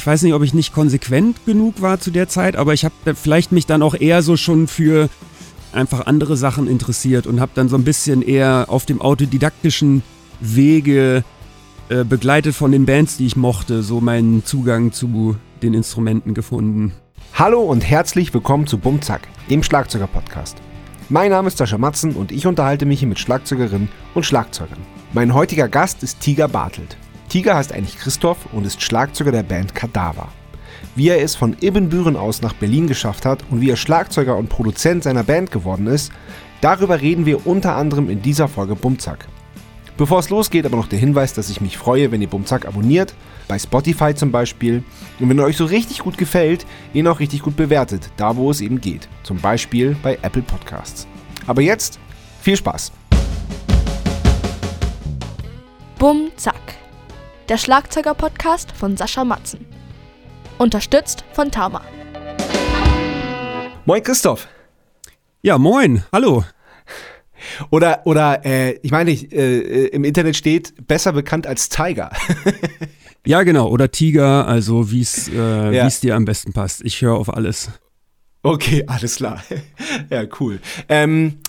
ich weiß nicht, ob ich nicht konsequent genug war zu der Zeit, aber ich habe vielleicht mich dann auch eher so schon für einfach andere Sachen interessiert und habe dann so ein bisschen eher auf dem autodidaktischen Wege äh, begleitet von den Bands, die ich mochte, so meinen Zugang zu den Instrumenten gefunden. Hallo und herzlich willkommen zu Bumzack, dem Schlagzeuger-Podcast. Mein Name ist Sascha Matzen und ich unterhalte mich hier mit Schlagzeugerinnen und Schlagzeugern. Mein heutiger Gast ist Tiger Bartelt. Tiger heißt eigentlich Christoph und ist Schlagzeuger der Band Kadaver. Wie er es von Ibbenbüren aus nach Berlin geschafft hat und wie er Schlagzeuger und Produzent seiner Band geworden ist, darüber reden wir unter anderem in dieser Folge Bumzack. Bevor es losgeht, aber noch der Hinweis, dass ich mich freue, wenn ihr Bumzack abonniert, bei Spotify zum Beispiel. Und wenn er euch so richtig gut gefällt, ihn auch richtig gut bewertet, da wo es eben geht. Zum Beispiel bei Apple Podcasts. Aber jetzt viel Spaß! Bumzack. Der Schlagzeuger-Podcast von Sascha Matzen. Unterstützt von Tama. Moin Christoph! Ja, moin, hallo. Oder, oder äh, ich meine, äh, im Internet steht besser bekannt als Tiger. ja, genau. Oder Tiger, also wie es äh, ja. dir am besten passt. Ich höre auf alles. Okay, alles klar. ja, cool. Ähm,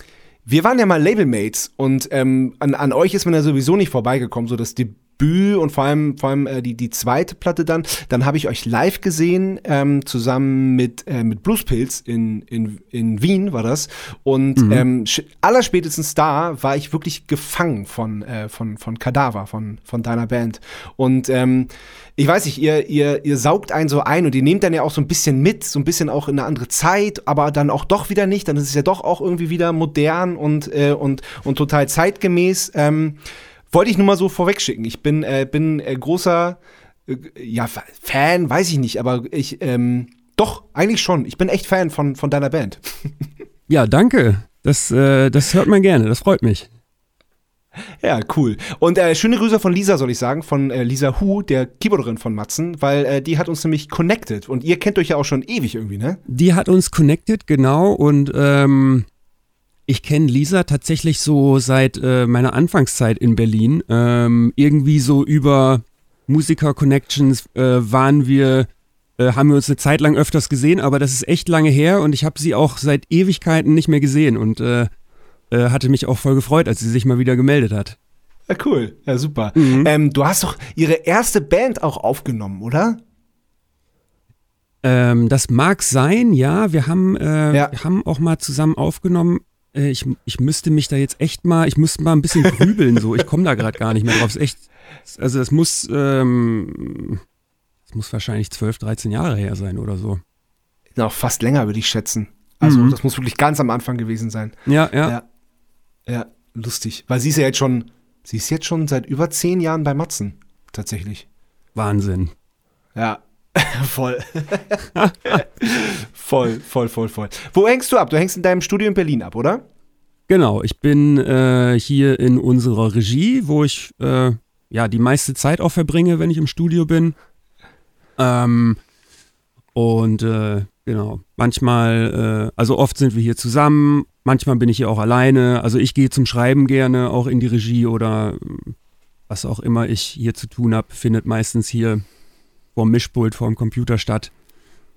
wir waren ja mal Labelmates und ähm, an, an euch ist man ja sowieso nicht vorbeigekommen, so das Debüt Debüt und vor allem, vor allem äh, die, die zweite Platte dann. Dann habe ich euch live gesehen, ähm, zusammen mit, äh, mit Bluespilz in, in, in Wien war das. Und mhm. ähm, allerspätestens da war ich wirklich gefangen von, äh, von, von Kadaver, von, von deiner Band. Und ähm, ich weiß nicht, ihr, ihr, ihr saugt einen so ein und ihr nehmt dann ja auch so ein bisschen mit, so ein bisschen auch in eine andere Zeit, aber dann auch doch wieder nicht. Dann ist es ja doch auch irgendwie wieder modern und, äh, und, und total zeitgemäß. Ähm, wollte ich nur mal so vorwegschicken. Ich bin, äh, bin äh, großer äh, ja, Fan, weiß ich nicht, aber ich, ähm, doch, eigentlich schon. Ich bin echt Fan von, von deiner Band. ja, danke. Das, äh, das hört man gerne, das freut mich. Ja, cool. Und äh, schöne Grüße von Lisa, soll ich sagen, von äh, Lisa Hu, der Keyboarderin von Matzen, weil äh, die hat uns nämlich connected. Und ihr kennt euch ja auch schon ewig irgendwie, ne? Die hat uns connected, genau. Und ähm, ich kenne Lisa tatsächlich so seit äh, meiner Anfangszeit in Berlin. Ähm, irgendwie so über Musiker-Connections äh, waren wir, äh, haben wir uns eine Zeit lang öfters gesehen, aber das ist echt lange her und ich habe sie auch seit Ewigkeiten nicht mehr gesehen und äh, äh, hatte mich auch voll gefreut, als sie sich mal wieder gemeldet hat. Ja, cool. Ja, super. Mhm. Ähm, du hast doch ihre erste Band auch aufgenommen, oder? Ähm, das mag sein, ja. Wir haben, äh, ja. wir haben auch mal zusammen aufgenommen. Äh, ich, ich müsste mich da jetzt echt mal, ich müsste mal ein bisschen grübeln, so. Ich komme da gerade gar nicht mehr drauf. Es ist echt, also es muss, ähm, es muss wahrscheinlich 12, 13 Jahre her sein oder so. Noch fast länger, würde ich schätzen. Also mhm. das muss wirklich ganz am Anfang gewesen sein. Ja, ja, ja. Ja, lustig. Weil sie ist ja jetzt schon, sie ist jetzt schon seit über zehn Jahren bei Matzen, tatsächlich. Wahnsinn. Ja, voll. voll, voll, voll, voll. Wo hängst du ab? Du hängst in deinem Studio in Berlin ab, oder? Genau, ich bin äh, hier in unserer Regie, wo ich äh, ja die meiste Zeit auch verbringe, wenn ich im Studio bin. Ähm, und äh, genau, manchmal, äh, also oft sind wir hier zusammen, manchmal bin ich hier auch alleine. Also ich gehe zum Schreiben gerne auch in die Regie oder was auch immer ich hier zu tun habe, findet meistens hier vorm Mischpult, vorm Computer statt.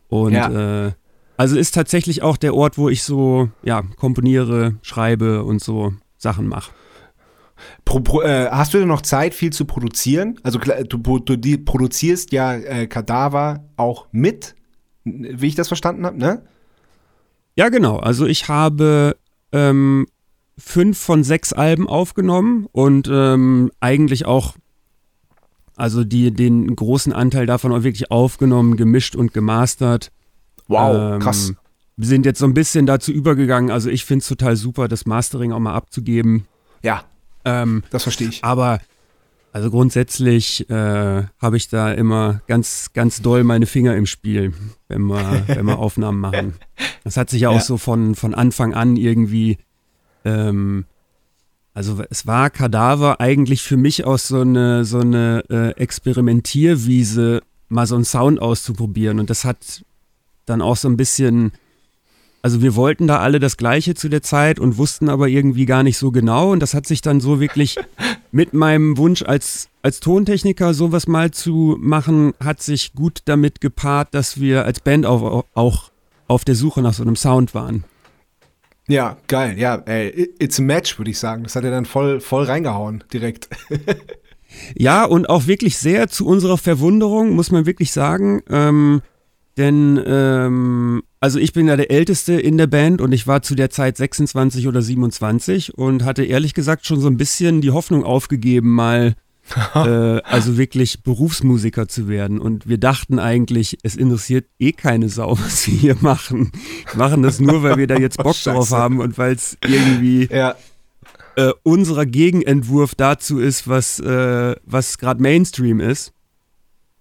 Und ja. äh, also ist tatsächlich auch der Ort, wo ich so, ja, komponiere, schreibe und so Sachen mache. Pro, pro, äh, hast du denn noch Zeit, viel zu produzieren? Also du, du produzierst ja äh, Kadaver auch mit, wie ich das verstanden habe, ne? Ja, genau. Also ich habe ähm, fünf von sechs Alben aufgenommen und ähm, eigentlich auch also die, den großen Anteil davon auch wirklich aufgenommen, gemischt und gemastert. Wow, ähm, krass. Wir sind jetzt so ein bisschen dazu übergegangen. Also ich finde es total super, das Mastering auch mal abzugeben. Ja, ähm, das verstehe ich. Aber also grundsätzlich äh, habe ich da immer ganz, ganz doll meine Finger im Spiel, wenn wir, wenn wir Aufnahmen machen. Das hat sich ja auch so von, von Anfang an irgendwie ähm, also es war Kadaver eigentlich für mich auch so eine, so eine äh, Experimentierwiese, mal so einen Sound auszuprobieren. Und das hat dann auch so ein bisschen, also wir wollten da alle das Gleiche zu der Zeit und wussten aber irgendwie gar nicht so genau. Und das hat sich dann so wirklich mit meinem Wunsch als, als Tontechniker sowas mal zu machen, hat sich gut damit gepaart, dass wir als Band auch, auch auf der Suche nach so einem Sound waren. Ja, geil. Ja, ey, it's a match, würde ich sagen. Das hat er dann voll, voll reingehauen, direkt. ja, und auch wirklich sehr zu unserer Verwunderung, muss man wirklich sagen. Ähm, denn, ähm, also ich bin ja der Älteste in der Band und ich war zu der Zeit 26 oder 27 und hatte ehrlich gesagt schon so ein bisschen die Hoffnung aufgegeben, mal äh, also wirklich Berufsmusiker zu werden. Und wir dachten eigentlich, es interessiert eh keine Sau, was wir hier machen. Wir machen das nur, weil wir da jetzt Bock oh, drauf haben und weil es irgendwie ja. äh, unserer Gegenentwurf dazu ist, was, äh, was gerade Mainstream ist.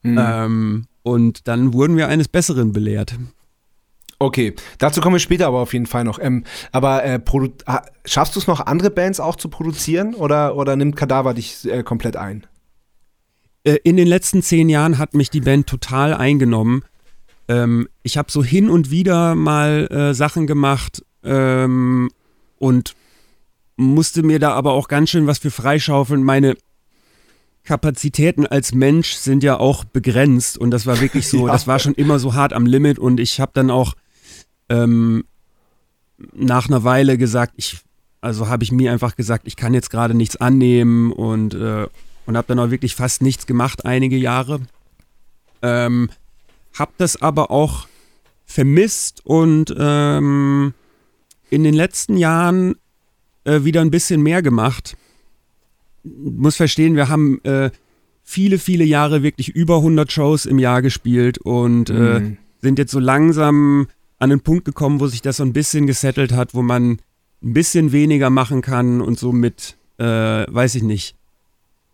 Mhm. Ähm, und dann wurden wir eines Besseren belehrt. Okay, dazu kommen wir später aber auf jeden Fall noch. Ähm, aber äh, schaffst du es noch, andere Bands auch zu produzieren oder, oder nimmt Kadaver dich äh, komplett ein? Äh, in den letzten zehn Jahren hat mich die Band total eingenommen. Ähm, ich habe so hin und wieder mal äh, Sachen gemacht ähm, und musste mir da aber auch ganz schön was für freischaufeln. Meine Kapazitäten als Mensch sind ja auch begrenzt und das war wirklich so, ja. das war schon immer so hart am Limit und ich habe dann auch ähm, nach einer Weile gesagt, ich, also habe ich mir einfach gesagt, ich kann jetzt gerade nichts annehmen und, äh, und habe dann auch wirklich fast nichts gemacht, einige Jahre. Ähm, hab das aber auch vermisst und ähm, in den letzten Jahren äh, wieder ein bisschen mehr gemacht muss verstehen, wir haben äh, viele, viele Jahre wirklich über 100 Shows im Jahr gespielt und äh, mhm. sind jetzt so langsam an den Punkt gekommen, wo sich das so ein bisschen gesettelt hat, wo man ein bisschen weniger machen kann und so mit, äh, weiß ich nicht,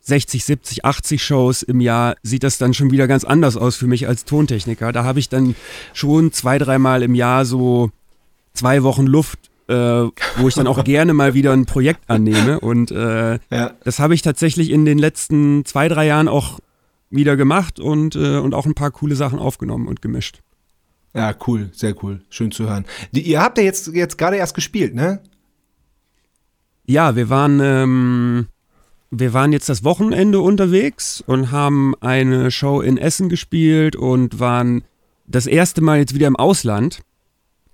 60, 70, 80 Shows im Jahr sieht das dann schon wieder ganz anders aus für mich als Tontechniker. Da habe ich dann schon zwei, dreimal im Jahr so zwei Wochen Luft äh, wo ich dann auch gerne mal wieder ein Projekt annehme. Und äh, ja. das habe ich tatsächlich in den letzten zwei, drei Jahren auch wieder gemacht und, äh, und auch ein paar coole Sachen aufgenommen und gemischt. Ja, cool, sehr cool. Schön zu hören. Die, ihr habt ja jetzt, jetzt gerade erst gespielt, ne? Ja, wir waren, ähm, wir waren jetzt das Wochenende unterwegs und haben eine Show in Essen gespielt und waren das erste Mal jetzt wieder im Ausland.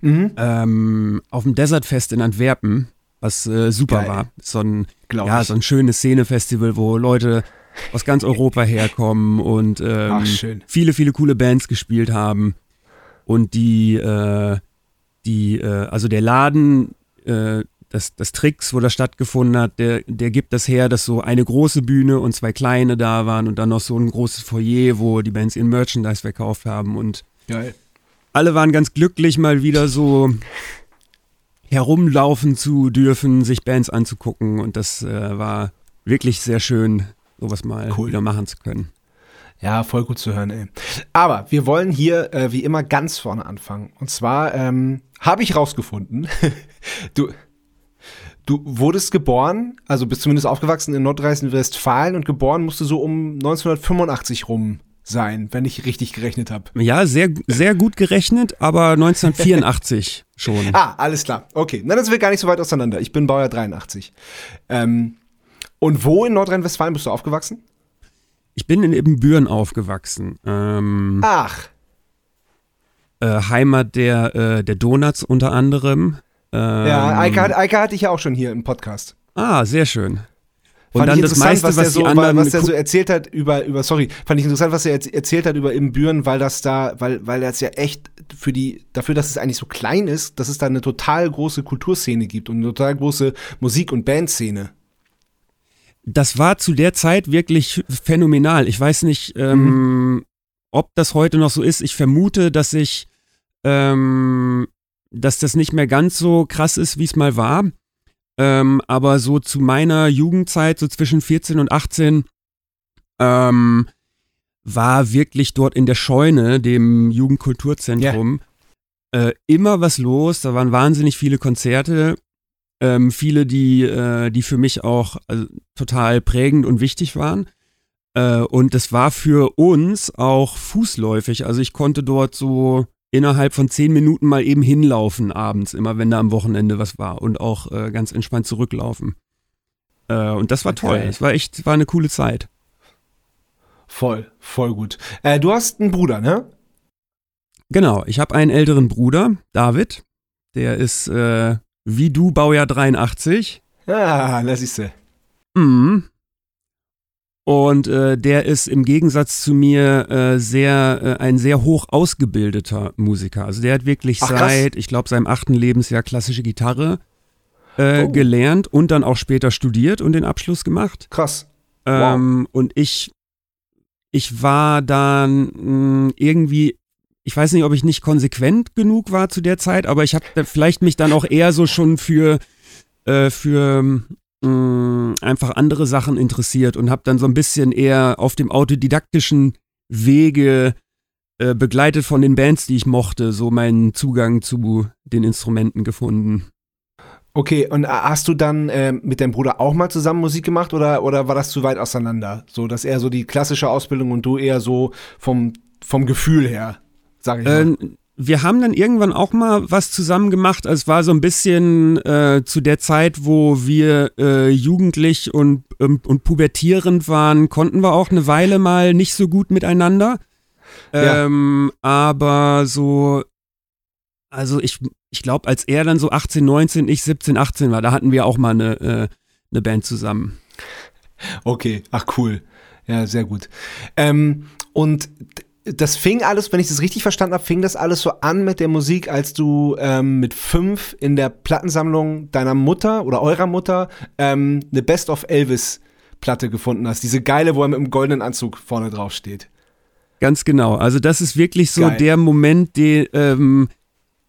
Mhm. Ähm, auf dem Desertfest in Antwerpen, was äh, super Geil. war. So ein, ja, so ein schönes Szenefestival, wo Leute aus ganz Europa herkommen und ähm, Ach, viele, viele coole Bands gespielt haben. Und die, äh, die, äh, also der Laden, äh, das, das Tricks, wo das stattgefunden hat, der, der gibt das her, dass so eine große Bühne und zwei kleine da waren und dann noch so ein großes Foyer, wo die Bands ihren Merchandise verkauft haben und Geil alle waren ganz glücklich, mal wieder so herumlaufen zu dürfen, sich Bands anzugucken. Und das äh, war wirklich sehr schön, sowas mal cool. wieder machen zu können. Ja, voll gut zu hören, ey. Aber wir wollen hier äh, wie immer ganz vorne anfangen. Und zwar ähm, habe ich rausgefunden, du, du wurdest geboren, also bist zumindest aufgewachsen in Nordrhein-Westfalen und geboren musst du so um 1985 rum sein, wenn ich richtig gerechnet habe. Ja, sehr, sehr gut gerechnet, aber 1984 schon. Ah, alles klar. Okay, na, dann sind wir gar nicht so weit auseinander. Ich bin Baujahr 83. Ähm, und wo in Nordrhein-Westfalen bist du aufgewachsen? Ich bin in Ibbenbüren aufgewachsen. Ähm, Ach. Äh, Heimat der, äh, der Donuts unter anderem. Ähm, ja, Eike, Eike hatte ich ja auch schon hier im Podcast. Ah, sehr schön. Und fand dann das meiste, was, was, so, was er so erzählt hat über, über, sorry, fand ich interessant, was er erzählt hat über Imbüren, weil das da, weil, weil das ja echt für die, dafür, dass es eigentlich so klein ist, dass es da eine total große Kulturszene gibt und eine total große Musik- und Bandszene. Das war zu der Zeit wirklich phänomenal. Ich weiß nicht, ähm, mhm. ob das heute noch so ist. Ich vermute, dass ich, ähm, dass das nicht mehr ganz so krass ist, wie es mal war. Ähm, aber so zu meiner Jugendzeit, so zwischen 14 und 18, ähm, war wirklich dort in der Scheune, dem Jugendkulturzentrum, yeah. äh, immer was los. Da waren wahnsinnig viele Konzerte. Ähm, viele, die, äh, die für mich auch also, total prägend und wichtig waren. Äh, und das war für uns auch fußläufig. Also ich konnte dort so innerhalb von zehn Minuten mal eben hinlaufen abends, immer wenn da am Wochenende was war und auch äh, ganz entspannt zurücklaufen. Äh, und das war toll. Geil. Es war echt, war eine coole Zeit. Voll, voll gut. Äh, du hast einen Bruder, ne? Genau, ich habe einen älteren Bruder, David. Der ist äh, wie du, Baujahr 83. Ah, das ist sie. Mhm. Und äh, der ist im Gegensatz zu mir äh, sehr äh, ein sehr hoch ausgebildeter Musiker. Also der hat wirklich Ach, seit, ich glaube, seinem achten Lebensjahr klassische Gitarre äh, Oh. gelernt und dann auch später studiert und den Abschluss gemacht. Krass. Ähm, und ich, ich war dann mh, irgendwie, ich weiß nicht, ob ich nicht konsequent genug war zu der Zeit, aber ich habe vielleicht mich dann auch eher so schon für, äh, für mh, einfach andere Sachen interessiert und habe dann so ein bisschen eher auf dem autodidaktischen Wege äh, begleitet von den Bands, die ich mochte, so meinen Zugang zu den Instrumenten gefunden. Okay, und hast du dann äh, mit deinem Bruder auch mal zusammen Musik gemacht oder, oder war das zu weit auseinander? So, dass er so die klassische Ausbildung und du eher so vom, vom Gefühl her, sag ich mal. Ähm, wir haben dann irgendwann auch mal was zusammen gemacht. Es war so ein bisschen äh, zu der Zeit, wo wir äh, jugendlich und, ähm, und pubertierend waren, konnten wir auch eine Weile mal nicht so gut miteinander. Ja. Ähm, aber so, also ich, ich glaube, als er dann so 18, 19, ich 17, 18 war, da hatten wir auch mal eine, äh, eine Band zusammen. Okay, ach cool. Ja, sehr gut. Ähm, und das fing alles, wenn ich das richtig verstanden habe, fing das alles so an mit der Musik, als du ähm, mit fünf in der Plattensammlung deiner Mutter oder eurer Mutter ähm, eine Best of Elvis Platte gefunden hast. Diese geile, wo er mit dem goldenen Anzug vorne drauf steht. Ganz genau. Also das ist wirklich so Geil. der Moment, der, ähm,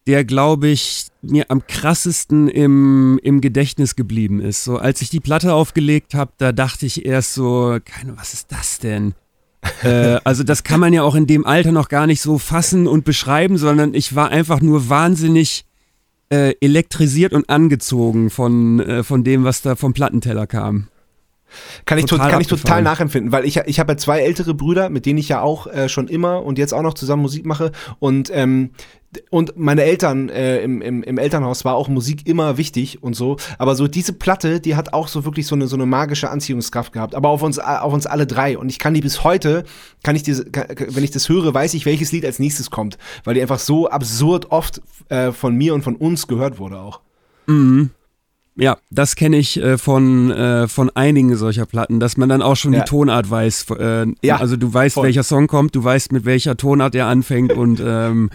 der glaube ich, mir am krassesten im, im Gedächtnis geblieben ist. So, als ich die Platte aufgelegt habe, da dachte ich erst so, keine, was ist das denn? Äh, also das kann man ja auch in dem Alter noch gar nicht so fassen und beschreiben, sondern ich war einfach nur wahnsinnig äh, elektrisiert und angezogen von, äh, von dem, was da vom Plattenteller kam. Kann ich, Total kann ich total nachempfinden, weil ich, ich habe ja zwei ältere Brüder, mit denen ich ja auch äh, schon immer und jetzt auch noch zusammen Musik mache. Und, ähm, und meine Eltern äh, im, im, im Elternhaus war auch Musik immer wichtig und so. Aber so diese Platte, die hat auch so wirklich so eine, so eine magische Anziehungskraft gehabt. Aber auf uns, auf uns alle drei. Und ich kann die bis heute, kann ich diese, kann, wenn ich das höre, weiß ich, welches Lied als nächstes kommt. Weil die einfach so absurd oft äh, von mir und von uns gehört wurde auch. Mhm. Ja, das kenne ich äh, von, äh, von einigen solcher Platten, dass man dann auch schon Ja. die Tonart weiß. Äh, Ja, also du weißt, voll. welcher Song kommt, du weißt, mit welcher Tonart er anfängt und ähm,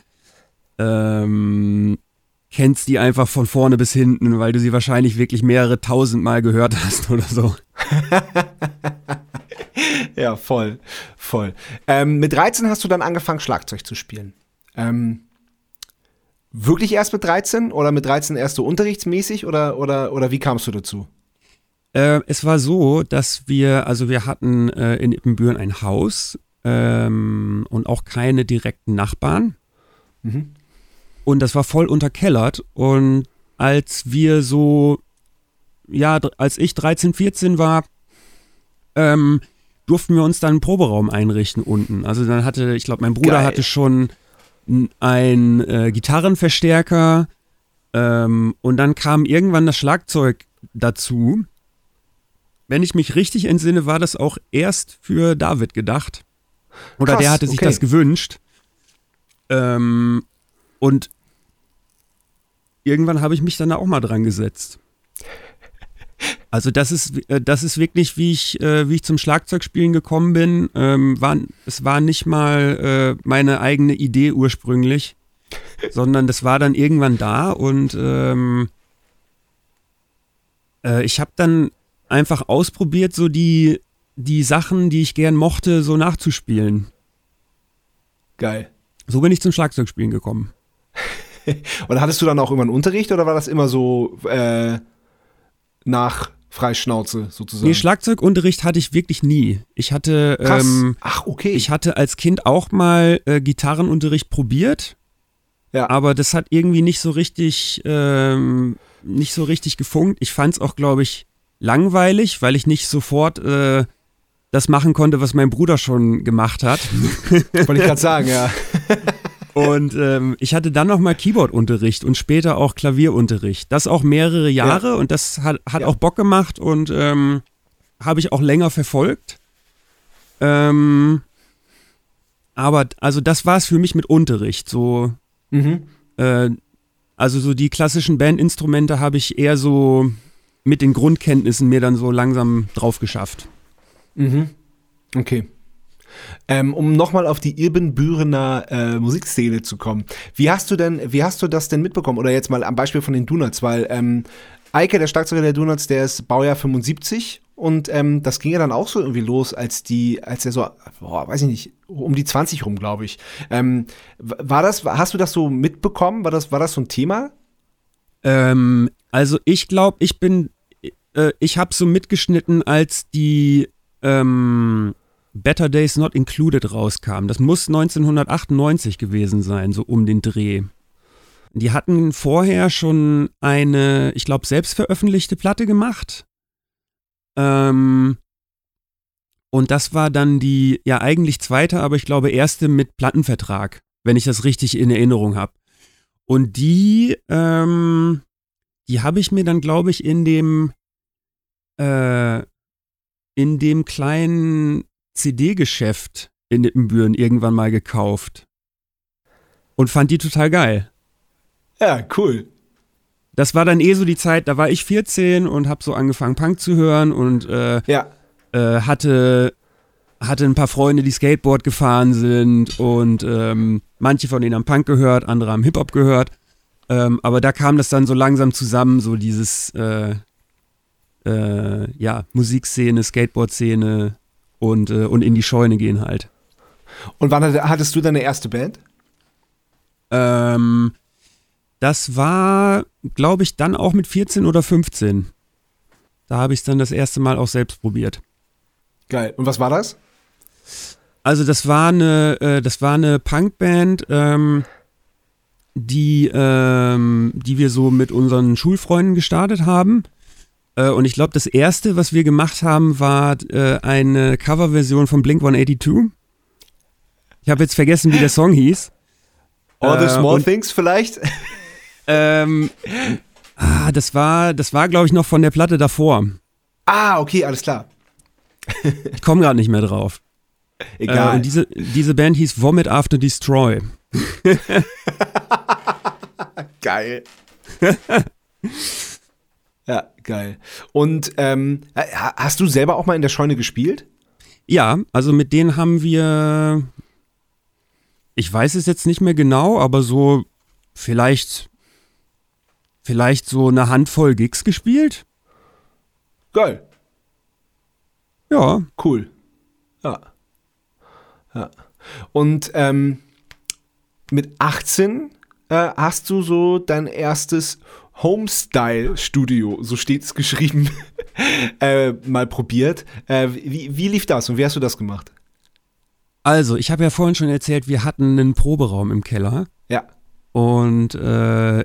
ähm, kennst die einfach von vorne bis hinten, weil du sie wahrscheinlich wirklich mehrere tausend Mal gehört hast oder so. Ja, voll, voll. Ähm, mit 13 hast du dann angefangen, Schlagzeug zu spielen. Ähm, wirklich erst mit 13 oder mit 13 erst so unterrichtsmäßig oder, oder, oder wie kamst du dazu? Äh, es war so, dass wir, also wir hatten äh, in Ippenbüren ein Haus ähm, und auch keine direkten Nachbarn. Mhm. Und das war voll unterkellert. Und als wir so, ja, als ich 13, 14 war, ähm, durften wir uns dann einen Proberaum einrichten unten. Also dann hatte, ich glaube, mein Bruder Geil. hatte schon einen äh, Gitarrenverstärker ähm, und dann kam irgendwann das Schlagzeug dazu. Wenn ich mich richtig entsinne, war das auch erst für David gedacht. Oder Krass, der hatte sich okay. das gewünscht. Ähm, und irgendwann habe ich mich dann da auch mal dran gesetzt. Also das ist, äh, das ist wirklich, wie ich, äh, wie ich zum Schlagzeugspielen gekommen bin. Ähm, war, es war nicht mal äh, meine eigene Idee ursprünglich, sondern das war dann irgendwann da und ähm, äh, ich habe dann einfach ausprobiert, so die, die Sachen, die ich gern mochte, so nachzuspielen. Geil. So bin ich zum Schlagzeugspielen gekommen. Und hattest du dann auch immer einen Unterricht oder war das immer so äh, nach Freischnauze sozusagen? Nee, Schlagzeugunterricht hatte ich wirklich nie. Ich hatte, Krass. ähm, Ach, okay. ich hatte als Kind auch mal äh, Gitarrenunterricht probiert, ja. aber das hat irgendwie nicht so richtig, ähm, nicht so richtig gefunkt. Ich fand es auch, glaube ich, langweilig, weil ich nicht sofort äh, das machen konnte, was mein Bruder schon gemacht hat. Wollte ich gerade sagen, ja. Und ähm, ich hatte dann nochmal Keyboard-Unterricht und später auch Klavierunterricht. Das auch mehrere Jahre ja. und das hat, hat ja. auch Bock gemacht und ähm, habe ich auch länger verfolgt. Ähm, aber also das war es für mich mit Unterricht. So, mhm. äh, also so die klassischen Bandinstrumente habe ich eher so mit den Grundkenntnissen mir dann so langsam drauf geschafft. Mhm. Okay. Ähm, um nochmal auf die Irbenbürener äh, Musikszene zu kommen. Wie hast du denn, wie hast du das denn mitbekommen? Oder jetzt mal am Beispiel von den Donuts, weil ähm, Eike, der Schlagzeuger der Donuts, der ist Baujahr 75 und ähm, das ging ja dann auch so irgendwie los, als die, als er so, boah, weiß ich nicht, um die 20 rum, glaube ich. Ähm, war das, hast du das so mitbekommen? War das, war das so ein Thema? Ähm, also ich glaube, ich bin, äh, ich habe so mitgeschnitten, als die ähm, Better Days Not Included rauskam. Das muss 1998 gewesen sein, so um den Dreh. Die hatten vorher schon eine, ich glaube, selbstveröffentlichte Platte gemacht. Ähm, und das war dann die, ja eigentlich zweite, aber ich glaube erste mit Plattenvertrag, wenn ich das richtig in Erinnerung habe. Und die, ähm, die habe ich mir dann, glaube ich, in dem, äh, in dem kleinen CD-Geschäft in Nippenbüren irgendwann mal gekauft. Und fand die total geil. Ja, cool. Das war dann eh so die Zeit, da war ich 14 und habe so angefangen Punk zu hören und äh, ja. äh, hatte hatte ein paar Freunde, die Skateboard gefahren sind und ähm, manche von denen haben Punk gehört, andere haben Hip-Hop gehört. Ähm, aber da kam das dann so langsam zusammen, so dieses, äh, äh, ja, Musikszene, Skateboard-Szene und, äh, und in die Scheune gehen halt. Und wann hattest du deine erste Band? Ähm, das war, glaube ich, dann auch mit 14 oder 15. Da habe ich es dann das erste Mal auch selbst probiert. Geil. Und was war das? Also das war eine, äh, das war eine Punkband, ähm, die, ähm, die wir so mit unseren Schulfreunden gestartet haben. Äh, und ich glaube, das erste, was wir gemacht haben, war äh, eine Coverversion von Blink 182. Ich habe jetzt vergessen, wie der Song hieß. All the äh, Small und, Things vielleicht? Ähm, ah, das war, das war, glaube ich, noch von der Platte davor. Ah, okay, alles klar. ich komme gerade nicht mehr drauf. Egal. Äh, und diese, diese Band hieß Vomit After Destroy. geil. ja, geil. Und ähm, hast du selber auch mal in der Scheune gespielt? Ja, also mit denen haben wir, ich weiß es jetzt nicht mehr genau, aber so vielleicht vielleicht so eine Handvoll Gigs gespielt. Geil. Ja. Cool. Ja. Ja. Und ähm, mit 18 äh, hast du so dein erstes Homestyle-Studio, so steht es geschrieben, äh, mal probiert. Äh, wie, wie lief das und wie hast du das gemacht? Also, ich habe ja vorhin schon erzählt, wir hatten einen Proberaum im Keller. Ja. Und äh,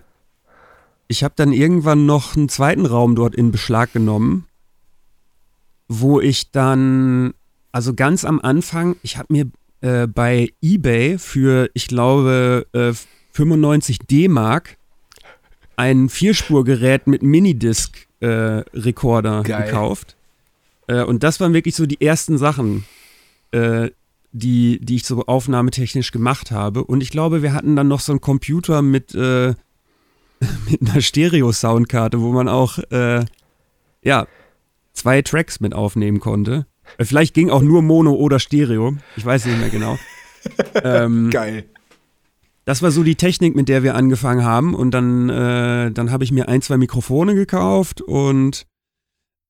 ich habe dann irgendwann noch einen zweiten Raum dort in Beschlag genommen, wo ich dann, also ganz am Anfang, ich habe mir äh, bei eBay für, ich glaube, äh, 95 D-Mark ein Vierspurgerät mit Minidisc-Rekorder äh, gekauft. Äh, und das waren wirklich so die ersten Sachen, äh, die, die ich so aufnahmetechnisch gemacht habe. Und ich glaube, wir hatten dann noch so einen Computer mit äh, mit einer Stereo-Soundkarte, wo man auch äh, ja zwei Tracks mit aufnehmen konnte. Äh, vielleicht ging auch nur Mono oder Stereo. Ich weiß nicht mehr genau. ähm, Geil. Das war so die Technik, mit der wir angefangen haben. Und dann, äh, dann habe ich mir ein, zwei Mikrofone gekauft und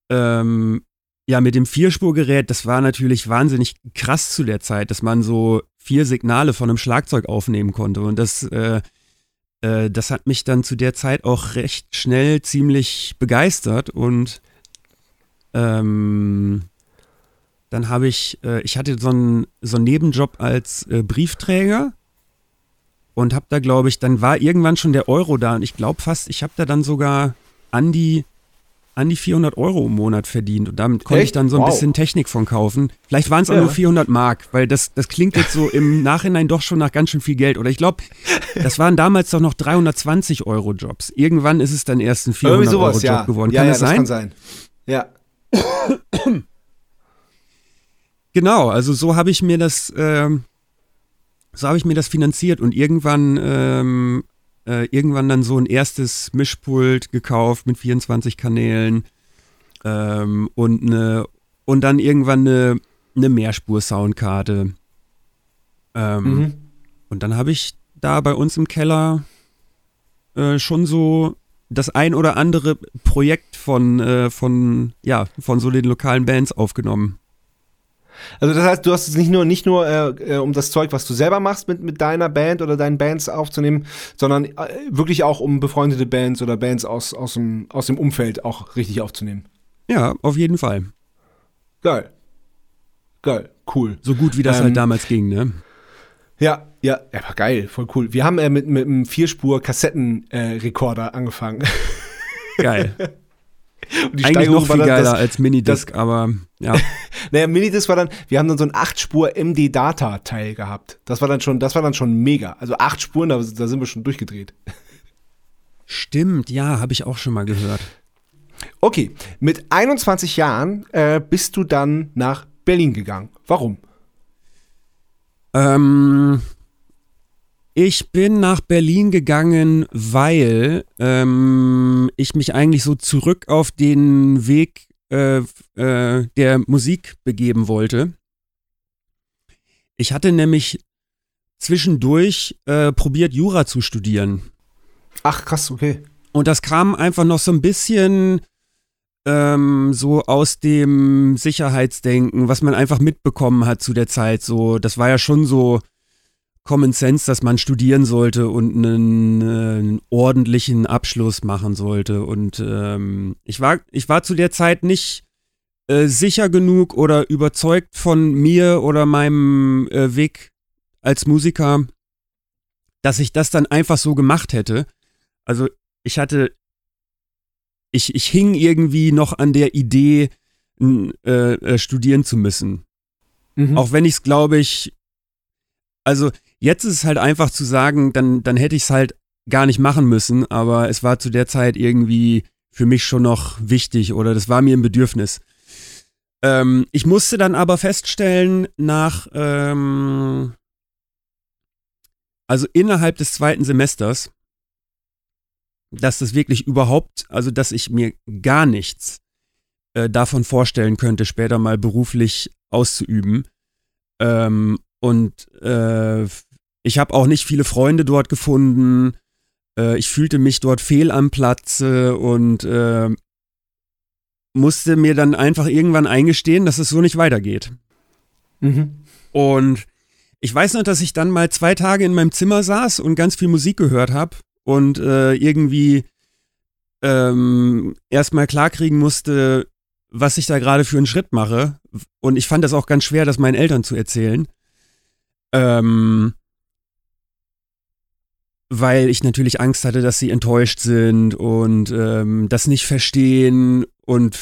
ähm, ja, mit dem Vierspurgerät, das war natürlich wahnsinnig krass zu der Zeit, dass man so vier Signale von einem Schlagzeug aufnehmen konnte. Und das äh, äh, das hat mich dann zu der Zeit auch recht schnell ziemlich begeistert und ähm, dann habe ich, äh, ich hatte so einen, so einen Nebenjob als äh, Briefträger und habe da, glaube ich, dann war irgendwann schon der Euro da und ich glaube fast, ich habe da dann sogar an die, an die 400 Euro im Monat verdient. Und damit konnte Echt? ich dann so ein Wow. bisschen Technik von kaufen. Vielleicht waren es auch Ja. nur 400 Mark, weil das, das klingt jetzt so im Nachhinein doch schon nach ganz schön viel Geld. Oder ich glaube, das waren damals doch noch 320 Euro Jobs. Irgendwann ist es dann erst ein 400 Irgendwie sowas, Euro ja. Job geworden. ja, kann ja, das sein? kann sein. Ja. Genau, also so habe ich mir das, ähm, so habe ich mir das finanziert und irgendwann, ähm, äh, irgendwann dann so ein erstes Mischpult gekauft mit 24 Kanälen ähm, und eine und dann irgendwann eine, eine Mehrspur-Soundkarte. Ähm, Mhm. Und dann habe ich da bei uns im Keller äh, schon so das ein oder andere Projekt von, äh, von, ja, von so den lokalen Bands aufgenommen. Also das heißt, du hast es nicht nur nicht nur äh, äh, um das Zeug, was du selber machst mit mit deiner Band oder deinen Bands aufzunehmen, sondern äh, wirklich auch um befreundete Bands oder Bands aus aus dem aus dem Umfeld auch richtig aufzunehmen. Ja, auf jeden Fall. Geil. Geil, cool. So gut wie das Ähm, halt damals ging, ne? Ja, ja, ja, war geil, voll cool. Wir haben äh, mit, mit einem Vierspur-Kassettenrekorder angefangen. Geil. Und die Eigentlich Steigerung noch war viel geiler dass- als Minidisc, aber ja. Naja, Minidisc war dann, wir haben dann so ein 8-Spur-MD-Data-Teil gehabt. Das war dann schon, das war dann schon mega. Also acht Spuren, da, da sind wir schon durchgedreht. Stimmt, ja, habe ich auch schon mal gehört. Okay, mit 21 Jahren äh, bist du dann nach Berlin gegangen. Warum? Ähm, ich bin nach Berlin gegangen, weil ähm, ich mich eigentlich so zurück auf den Weg äh, äh, der Musik begeben wollte. Ich hatte nämlich zwischendurch äh, probiert, Jura zu studieren. Ach, krass, okay. Und das kam einfach noch so ein bisschen ähm, so aus dem Sicherheitsdenken, was man einfach mitbekommen hat zu der Zeit. So, das war ja schon so Common Sense, dass man studieren sollte und einen, einen ordentlichen Abschluss machen sollte. Und ähm, ich war, ich war zu der Zeit nicht äh, sicher genug oder überzeugt von mir oder meinem äh, Weg als Musiker, dass ich das dann einfach so gemacht hätte. Also ich hatte, ich, ich hing irgendwie noch an der Idee, äh, äh, studieren zu müssen. Mhm. Auch wenn ich es, glaube ich, also jetzt ist es halt einfach zu sagen, dann, dann hätte ich es halt gar nicht machen müssen, aber es war zu der Zeit irgendwie für mich schon noch wichtig oder das war mir ein Bedürfnis. Ähm, ich musste dann aber feststellen, nach, ähm, also innerhalb des zweiten Semesters, dass das wirklich überhaupt, also dass ich mir gar nichts äh, davon vorstellen könnte, später mal beruflich auszuüben. Ähm, und äh, ich habe auch nicht viele Freunde dort gefunden. Äh, ich fühlte mich dort fehl am Platze und äh, musste mir dann einfach irgendwann eingestehen, dass es so nicht weitergeht. Mhm. Und ich weiß noch, dass ich dann mal zwei Tage in meinem Zimmer saß und ganz viel Musik gehört habe und äh, irgendwie ähm, erstmal klarkriegen musste, was ich da gerade für einen Schritt mache. Und ich fand das auch ganz schwer, das meinen Eltern zu erzählen. Ähm, weil ich natürlich Angst hatte, dass sie enttäuscht sind und ähm, das nicht verstehen und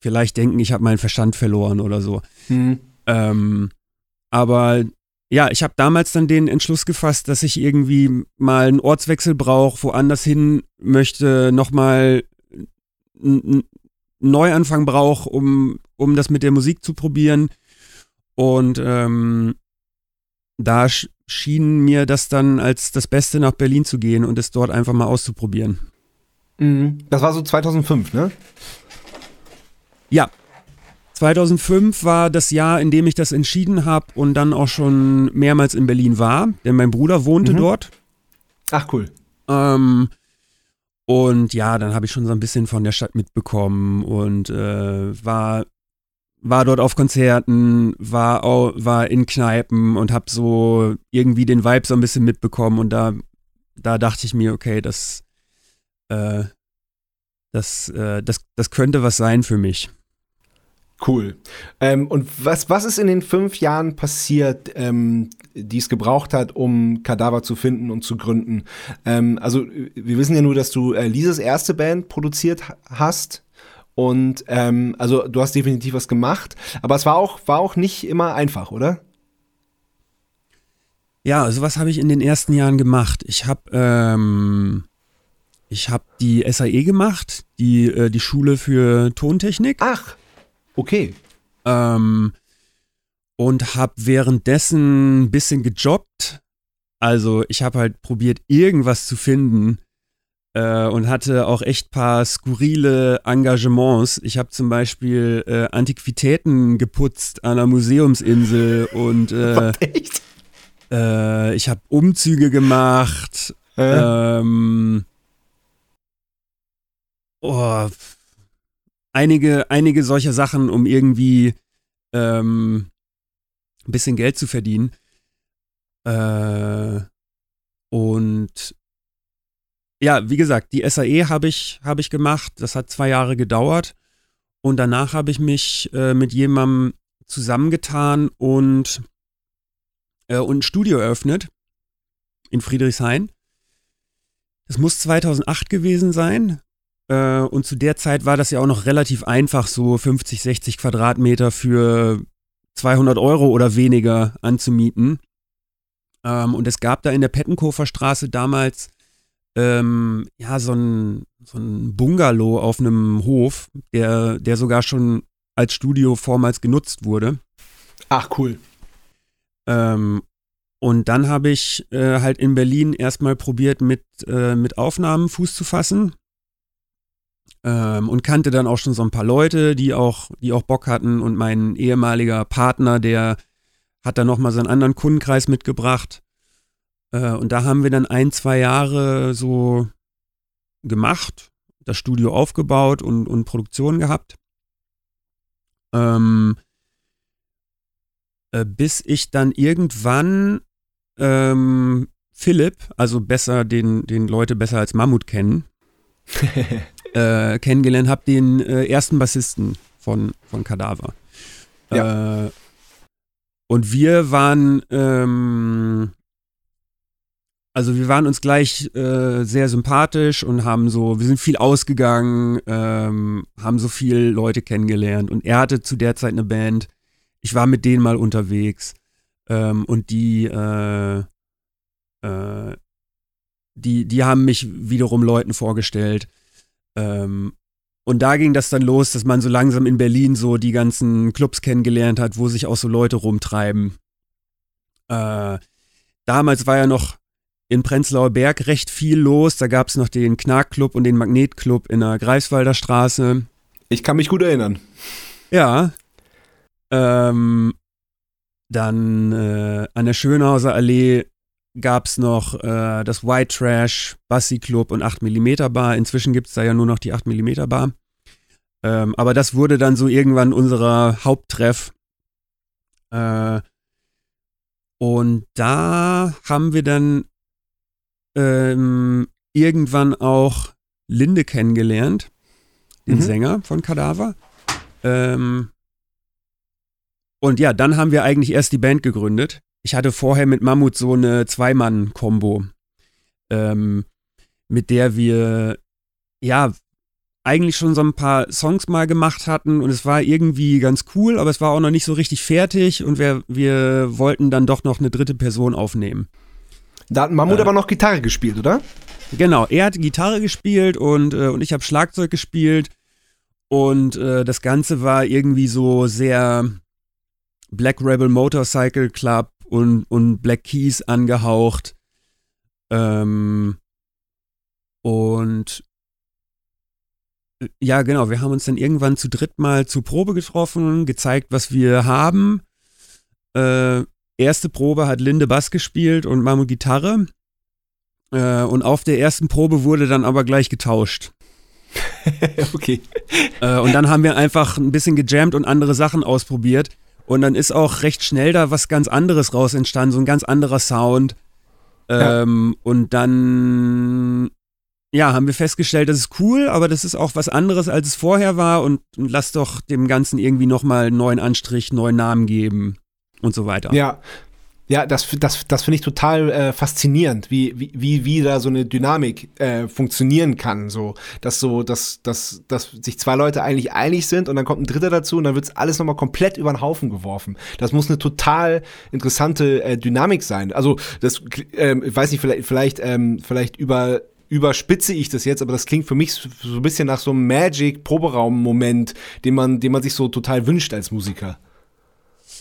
vielleicht denken, ich habe meinen Verstand verloren oder so. Mhm. Ähm, aber ja, ich habe damals dann den Entschluss gefasst, dass ich irgendwie mal einen Ortswechsel brauche, woanders hin möchte, nochmal einen Neuanfang brauche, um, um das mit der Musik zu probieren. Und ähm, da sch schien mir das dann als das Beste nach Berlin zu gehen und es dort einfach mal auszuprobieren. Mhm. Das war so 2005, ne? Ja. 2005 war das Jahr, in dem ich das entschieden habe und dann auch schon mehrmals in Berlin war, denn mein Bruder wohnte Mhm. dort. Ach, cool. Ähm, und ja, dann habe ich schon so ein bisschen von der Stadt mitbekommen und äh, war, war dort auf Konzerten, war, war in Kneipen und habe so irgendwie den Vibe so ein bisschen mitbekommen und da, da dachte ich mir, okay, das, äh, das, äh, das, das könnte was sein für mich. Cool. Ähm, und was, was ist in den fünf Jahren passiert, ähm, die es gebraucht hat, um Kadaver zu finden und zu gründen? Ähm, also, wir wissen ja nur, dass du äh, Lises erste Band produziert ha- hast Und ähm, also du hast definitiv was gemacht, aber es war auch, war auch nicht immer einfach, oder? Ja, also was habe ich in den ersten Jahren gemacht? Ich habe ähm, ich habe die SAE gemacht, die äh, die Schule für Tontechnik. Ach, okay. Ähm, und habe währenddessen ein bisschen gejobbt. Also ich habe halt probiert, irgendwas zu finden äh, und hatte auch echt paar skurrile Engagements. Ich habe zum Beispiel äh, Antiquitäten geputzt an der Museumsinsel und äh, echt? äh, ich habe Umzüge gemacht. Ähm, oh, einige, einige solcher Sachen, um irgendwie ähm, ein bisschen Geld zu verdienen. Äh, und ja, wie gesagt, die SAE habe ich, hab ich gemacht. Das hat zwei Jahre gedauert. Und danach habe ich mich äh, mit jemandem zusammengetan und, äh, und ein Studio eröffnet in Friedrichshain. Das muss 2008 gewesen sein. Äh, und zu der Zeit war das ja auch noch relativ einfach, so 50, 60 Quadratmeter für 200 Euro oder weniger anzumieten. Ähm, und es gab da in der Pettenkofer Straße damals ähm, ja so ein, so ein Bungalow auf einem Hof, der, der sogar schon als Studio vormals genutzt wurde. Ach, cool. Ähm, und dann habe ich äh, halt in Berlin erstmal probiert, mit, äh, mit Aufnahmen Fuß zu fassen. Ähm, und kannte dann auch schon so ein paar Leute, die auch, die auch Bock hatten. Und mein ehemaliger Partner, der hat dann nochmal seinen anderen Kundenkreis mitgebracht. Äh, und da haben wir dann ein, zwei Jahre so gemacht, das Studio aufgebaut und, und Produktion gehabt. Ähm, äh, bis ich dann irgendwann ähm, Philipp, also besser den, den Leute besser als Mammut kennen, äh, kennengelernt habe, den äh, ersten Bassisten von, von Kadaver. Ja. Äh, und wir waren, ähm, also wir waren uns gleich äh, sehr sympathisch und haben so, wir sind viel ausgegangen, ähm, haben so viele Leute kennengelernt und er hatte zu der Zeit eine Band. Ich war mit denen mal unterwegs ähm, und die, äh, äh, die, die haben mich wiederum Leuten vorgestellt. Ähm, und da ging das dann los, dass man so langsam in Berlin so die ganzen Clubs kennengelernt hat, wo sich auch so Leute rumtreiben. Äh, damals war ja noch in Prenzlauer Berg recht viel los. Da gab es noch den Knarkclub und den Magnetclub in der Greifswalder Straße. Ich kann mich gut erinnern. Ja. Ähm, dann äh, an der Schönhauser Allee gab es noch äh, das White Trash, Bassi Club und 8mm Bar. Inzwischen gibt es da ja nur noch die 8mm Bar. Ähm, aber das wurde dann so irgendwann unser Haupttreff. Äh, und da haben wir dann ähm, irgendwann auch Linde kennengelernt, den Mhm. Sänger von Kadaver. Ähm, und ja, dann haben wir eigentlich erst die Band gegründet. Ich hatte vorher mit Mammut so eine Zweimann-Kombo, ähm, mit der wir ja eigentlich schon so ein paar Songs mal gemacht hatten und es war irgendwie ganz cool, aber es war auch noch nicht so richtig fertig und wir, wir wollten dann doch noch eine dritte Person aufnehmen. Da hat Mammut Äh. aber noch Gitarre gespielt, oder? Genau, er hat Gitarre gespielt und, äh, und ich habe Schlagzeug gespielt. Und äh, das Ganze war irgendwie so sehr Black Rebel Motorcycle Club und, und Black Keys angehaucht. Ähm, und äh, ja, genau, wir haben uns dann irgendwann zu dritt mal zur Probe getroffen, gezeigt, was wir haben. Äh, erste Probe hat Linde Bass gespielt und Mammut Gitarre. Äh, und auf der ersten Probe wurde dann aber gleich getauscht. okay. Äh, und dann haben wir einfach ein bisschen gejammt und andere Sachen ausprobiert. Und dann ist auch recht schnell da was ganz anderes raus entstanden, so ein ganz anderer Sound. Ähm, Und dann, ja, haben wir festgestellt, das ist cool, aber das ist auch was anderes, als es vorher war. Und, und lass doch dem Ganzen irgendwie nochmal einen neuen Anstrich, neuen Namen geben und so weiter. Ja. Ja, das, das, das finde ich total äh, faszinierend, wie, wie, wie, da so eine Dynamik äh, funktionieren kann. So, dass so, dass, dass, dass sich zwei Leute eigentlich einig sind und dann kommt ein Dritter dazu und dann wird's alles nochmal komplett über den Haufen geworfen. Das muss eine total interessante äh, Dynamik sein. Also, das, ähm, ich weiß nicht, vielleicht, vielleicht, ähm, vielleicht über überspitze ich das jetzt, aber das klingt für mich so ein bisschen nach so einem Magic-Proberaum-Moment, den man, den man sich so total wünscht als Musiker.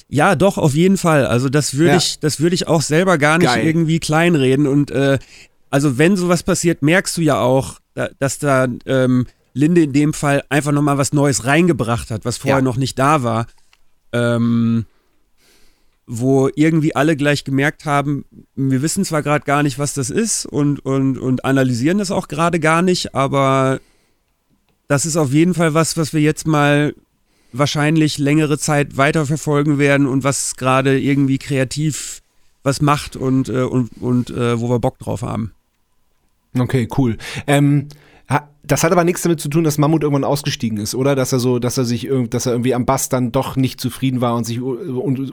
Ja, doch, auf jeden Fall. Also das würde ja. ich, das würde ich auch selber gar nicht Geil. irgendwie kleinreden. Und äh, also wenn sowas passiert, merkst du ja auch, dass da ähm, Linde in dem Fall einfach nochmal was Neues reingebracht hat, was vorher ja. noch nicht da war. Ähm, wo irgendwie alle gleich gemerkt haben, wir wissen zwar gerade gar nicht, was das ist und, und, und analysieren das auch gerade gar nicht, aber das ist auf jeden Fall was, was wir jetzt mal wahrscheinlich längere Zeit weiterverfolgen werden und was gerade irgendwie kreativ was macht und, äh, und, und äh, wo wir Bock drauf haben. Okay, cool. Ähm, das hat aber nichts damit zu tun, dass Mammut irgendwann ausgestiegen ist, oder? Dass er so, dass er sich dass er irgendwie am Bass dann doch nicht zufrieden war und sich ur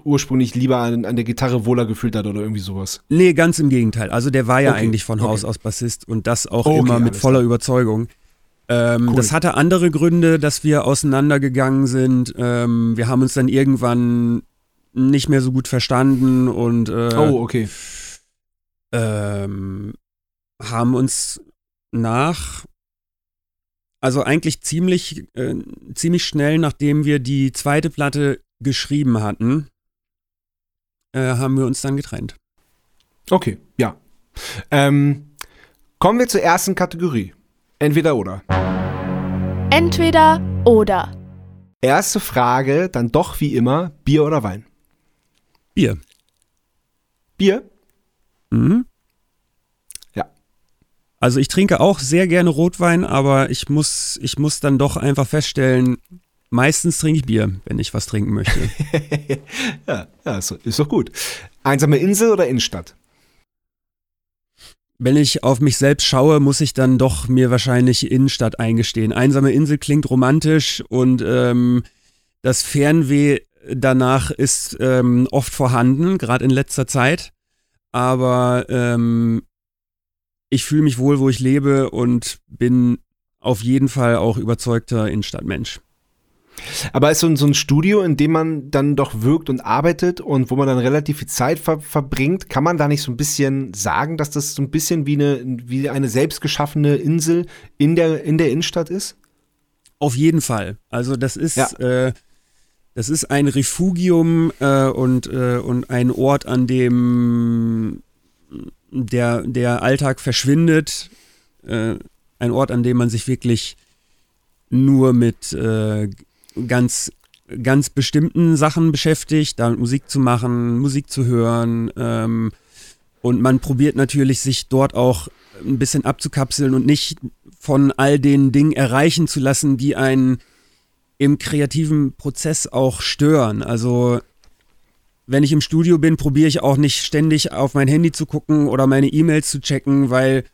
ursprünglich lieber an, an, der Gitarre wohler gefühlt hat oder irgendwie sowas. Nee, ganz im Gegenteil. Also der war ja okay. eigentlich von Haus okay. aus Bassist und das auch okay, immer mit voller klar. Überzeugung. Ähm, cool. Das hatte andere Gründe, dass wir auseinandergegangen sind. Ähm, wir haben uns dann irgendwann nicht mehr so gut verstanden und äh, oh, okay. Ähm, haben uns nach, also eigentlich ziemlich, äh, ziemlich schnell, nachdem wir die zweite Platte geschrieben hatten, äh, haben wir uns dann getrennt. Okay, ja. Ähm, kommen wir zur ersten Kategorie. Entweder oder. Entweder oder. Erste Frage, dann doch wie immer, Bier oder Wein? Bier. Bier? Mhm. Ja. Also ich trinke auch sehr gerne Rotwein, aber ich muss, ich muss dann doch einfach feststellen, meistens trinke ich Bier, wenn ich was trinken möchte. ja, ja ist, ist doch gut. Einsame Insel oder Innenstadt? Wenn ich auf mich selbst schaue, muss ich dann doch mir wahrscheinlich Innenstadt eingestehen. Einsame Insel klingt romantisch und ähm, das Fernweh danach ist ähm, oft vorhanden, gerade in letzter Zeit. Aber ähm, ich fühle mich wohl, wo ich lebe und bin auf jeden Fall auch überzeugter Innenstadtmensch. Aber ist so ein, so ein Studio, in dem man dann doch wirkt und arbeitet und wo man dann relativ viel Zeit ver verbringt, kann man da nicht so ein bisschen sagen, dass das so ein bisschen wie eine, wie eine selbstgeschaffene Insel in der, in der Innenstadt ist? Auf jeden Fall. Also das ist, ja. äh, das ist ein Refugium äh, und, äh, und ein Ort, an dem der, der Alltag verschwindet. Äh, ein Ort, an dem man sich wirklich nur mit äh, ganz, ganz bestimmten Sachen beschäftigt, damit Musik zu machen, Musik zu hören. Ähm, und man probiert natürlich, sich dort auch ein bisschen abzukapseln und nicht von all den Dingen erreichen zu lassen, die einen im kreativen Prozess auch stören. Also wenn ich im Studio bin, probiere ich auch nicht ständig auf mein Handy zu gucken oder meine E-Mails zu checken, weil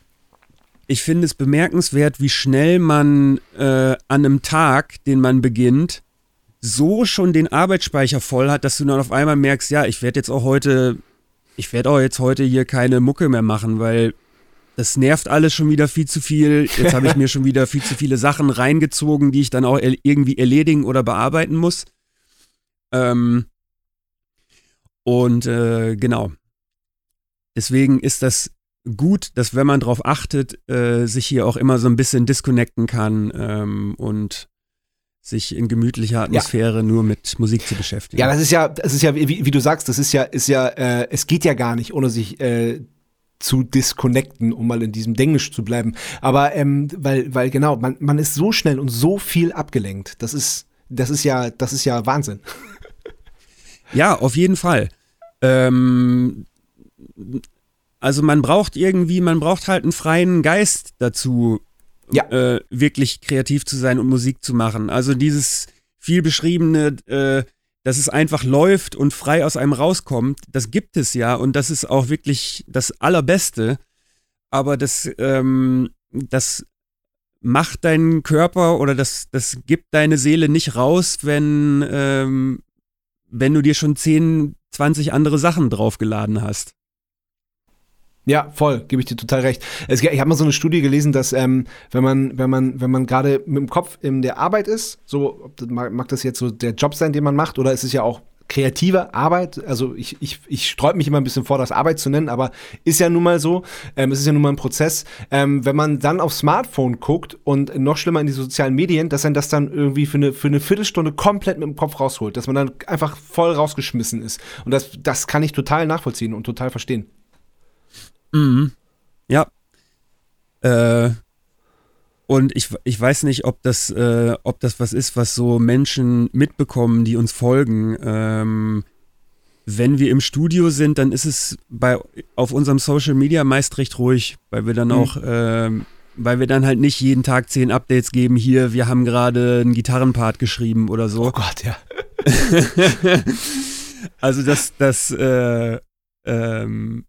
ich finde es bemerkenswert, wie schnell man äh, an einem Tag, den man beginnt, so schon den Arbeitsspeicher voll hat, dass du dann auf einmal merkst, ja, ich werde jetzt auch heute, ich werde auch jetzt heute hier keine Mucke mehr machen, weil das nervt alles schon wieder viel zu viel. Jetzt habe ich mir schon wieder viel zu viele Sachen reingezogen, die ich dann auch irgendwie erledigen oder bearbeiten muss. Ähm, und äh, genau. Deswegen ist das gut, dass wenn man darauf achtet, äh, sich hier auch immer so ein bisschen disconnecten kann ähm, und sich in gemütlicher Atmosphäre ja. nur mit Musik zu beschäftigen. Ja, das ist ja, das ist ja, wie, wie du sagst, das ist ja, ist ja, äh, es geht ja gar nicht, ohne sich äh, zu disconnecten, um mal in diesem Denglisch zu bleiben. Aber ähm, weil, weil genau, man, man ist so schnell und so viel abgelenkt. Das ist, das ist ja, das ist ja Wahnsinn. Ja, auf jeden Fall. Ähm, also man braucht irgendwie, man braucht halt einen freien Geist dazu, ja. äh, wirklich kreativ zu sein und Musik zu machen. Also dieses viel beschriebene, äh, dass es einfach läuft und frei aus einem rauskommt, das gibt es ja und das ist auch wirklich das Allerbeste. Aber das, ähm, das macht deinen Körper oder das, das gibt deine Seele nicht raus, wenn, ähm, wenn du dir schon 10, 20 andere Sachen draufgeladen hast. Ja, voll, gebe ich dir total recht. Es, ich habe mal so eine Studie gelesen, dass ähm, wenn man, wenn man, wenn man gerade mit dem Kopf in der Arbeit ist, so mag, das jetzt so der Job sein, den man macht, oder ist es ja auch kreative Arbeit. Also ich, ich, ich sträube mich immer ein bisschen vor, das Arbeit zu nennen, aber ist ja nun mal so. Ähm, es ist ja nun mal ein Prozess. Ähm, wenn man dann aufs Smartphone guckt und noch schlimmer in die sozialen Medien, dass man das dann irgendwie für eine, für eine Viertelstunde komplett mit dem Kopf rausholt, dass man dann einfach voll rausgeschmissen ist. Und das, das kann ich total nachvollziehen und total verstehen. Mhm. Ja. Äh, und ich, ich weiß nicht, ob das, äh, ob das was ist, was so Menschen mitbekommen, die uns folgen. Ähm, wenn wir im Studio sind, dann ist es bei, auf unserem Social Media meist recht ruhig, weil wir dann mhm. auch, äh, weil wir dann halt nicht jeden Tag zehn Updates geben. Hier, wir haben gerade einen Gitarrenpart geschrieben oder so. Oh Gott, ja. also das, das, äh, ähm,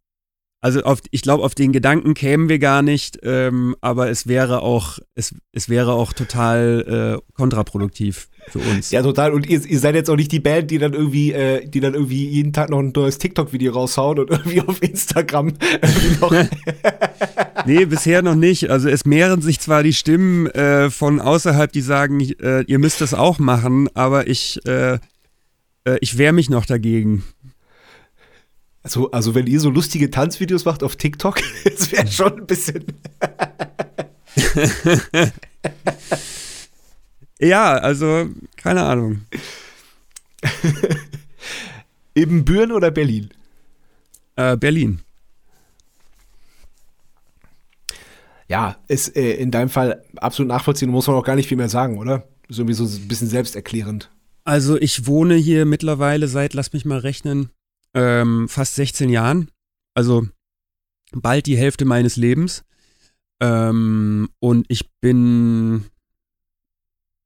also auf, ich glaube, auf den Gedanken kämen wir gar nicht, ähm, aber es wäre auch, es, es wäre auch total äh, kontraproduktiv für uns. Ja, total. Und ihr, ihr seid jetzt auch nicht die Band, die dann irgendwie, äh, die dann irgendwie jeden Tag noch ein neues TikTok-Video raushauen und irgendwie auf Instagram irgendwie noch. nee, bisher noch nicht. Also es mehren sich zwar die Stimmen äh, von außerhalb, die sagen, äh, ihr müsst das auch machen, aber ich, äh, äh, ich wehre mich noch dagegen. Also, also wenn ihr so lustige Tanzvideos macht auf TikTok, das wäre schon ein bisschen. ja, also keine Ahnung. Eben Büren oder Berlin? Äh, Berlin. Ja, ist äh, in deinem Fall absolut nachvollziehen, muss man auch gar nicht viel mehr sagen, oder? Ist irgendwie so ein bisschen selbsterklärend. Also ich wohne hier mittlerweile seit, lass mich mal rechnen, ähm, fast 16 Jahren, also bald die Hälfte meines Lebens. Ähm, und ich bin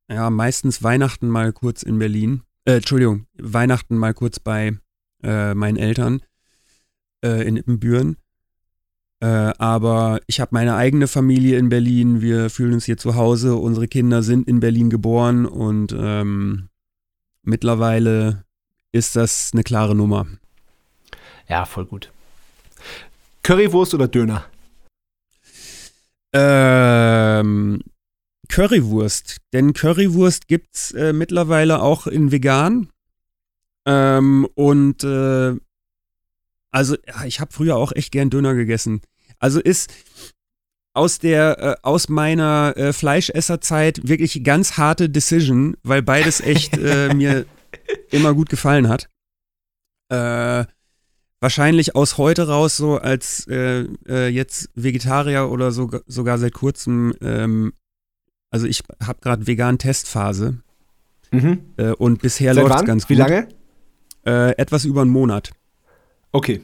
ja meistens Weihnachten mal kurz in Berlin. Äh, Entschuldigung, Weihnachten mal kurz bei äh, meinen Eltern äh, in Ippenbüren. Äh, aber ich habe meine eigene Familie in Berlin. Wir fühlen uns hier zu Hause. Unsere Kinder sind in Berlin geboren und ähm, mittlerweile ist das eine klare Nummer. Ja, voll gut. Currywurst oder Döner? Ähm, Currywurst. Denn Currywurst gibt es äh, mittlerweile auch in vegan. Ähm, und äh, also, ja, ich habe früher auch echt gern Döner gegessen. Also ist aus der äh, aus meiner äh, Fleischesserzeit wirklich ganz harte Decision, weil beides echt äh, mir immer gut gefallen hat. Äh, wahrscheinlich aus heute raus so als äh, äh, jetzt Vegetarier oder so, sogar seit kurzem, ähm, also ich habe gerade vegan Testphase mhm. äh, und bisher läuft es ganz gut. Wie lange? Äh, etwas über einen Monat. Okay,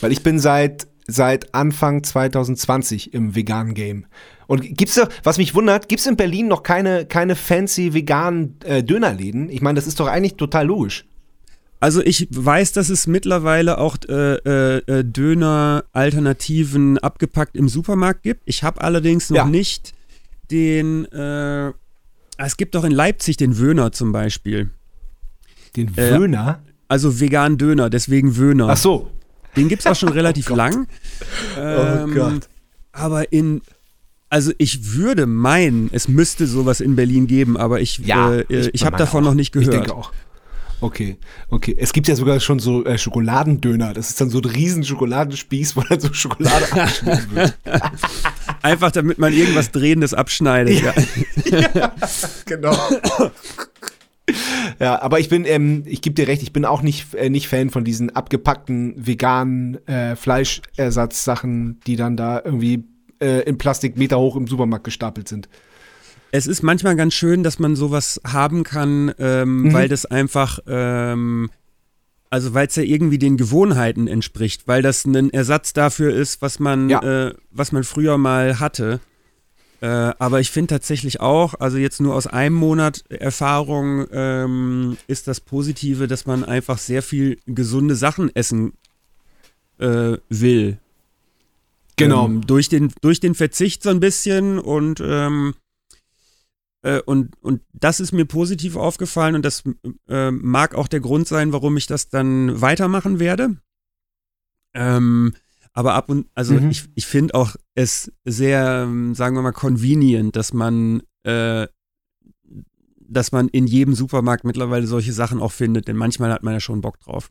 weil ich bin seit seit Anfang 2020 im veganen Game. Und gibt's da, was mich wundert, gibt's in Berlin noch keine keine fancy veganen äh, Dönerläden? Ich meine, das ist doch eigentlich total logisch. Also ich weiß, dass es mittlerweile auch äh, äh, äh, Döner-Alternativen abgepackt im Supermarkt gibt. Ich habe allerdings noch ja. nicht den. Äh, es gibt doch in Leipzig den Wöhner zum Beispiel. Den äh, Wöhner? also vegan Döner, deswegen Wöhner. Ach so. Den gibt es auch schon relativ oh lang. Oh ähm, oh Gott. Aber in also ich würde meinen, es müsste sowas in Berlin geben, aber ich, ja, äh, ich, ich habe davon auch. noch nicht gehört. Ich denke auch. Okay, okay. Es gibt ja sogar schon so äh, Schokoladendöner. Das ist dann so ein riesen Schokoladenspieß, wo dann so Schokolade abgeschnitten wird. Einfach damit man irgendwas Drehendes abschneidet. Ja, ja. genau. Ja, aber ich bin, ähm, ich gebe dir recht, ich bin auch nicht, äh, nicht Fan von diesen abgepackten veganen äh, Fleischersatzsachen, die dann da irgendwie äh, in Plastik Meter hoch im Supermarkt gestapelt sind es ist manchmal ganz schön, dass man sowas haben kann, ähm, mhm. weil das einfach, ähm, also weil es ja irgendwie den Gewohnheiten entspricht, weil das ein Ersatz dafür ist, was man, ja. äh, was man früher mal hatte. Äh, aber ich finde tatsächlich auch, also jetzt nur aus einem Monat Erfahrung ähm, ist das Positive, dass man einfach sehr viel gesunde Sachen essen äh, will. Genau. Ähm, durch, den, durch den Verzicht so ein bisschen und ähm, äh, und, und das ist mir positiv aufgefallen und das äh, mag auch der Grund sein, warum ich das dann weitermachen werde. Ähm, aber ab und, also mhm. ich, ich finde auch es sehr, sagen wir mal, convenient, dass man, äh, dass man in jedem Supermarkt mittlerweile solche Sachen auch findet, denn manchmal hat man ja schon Bock drauf.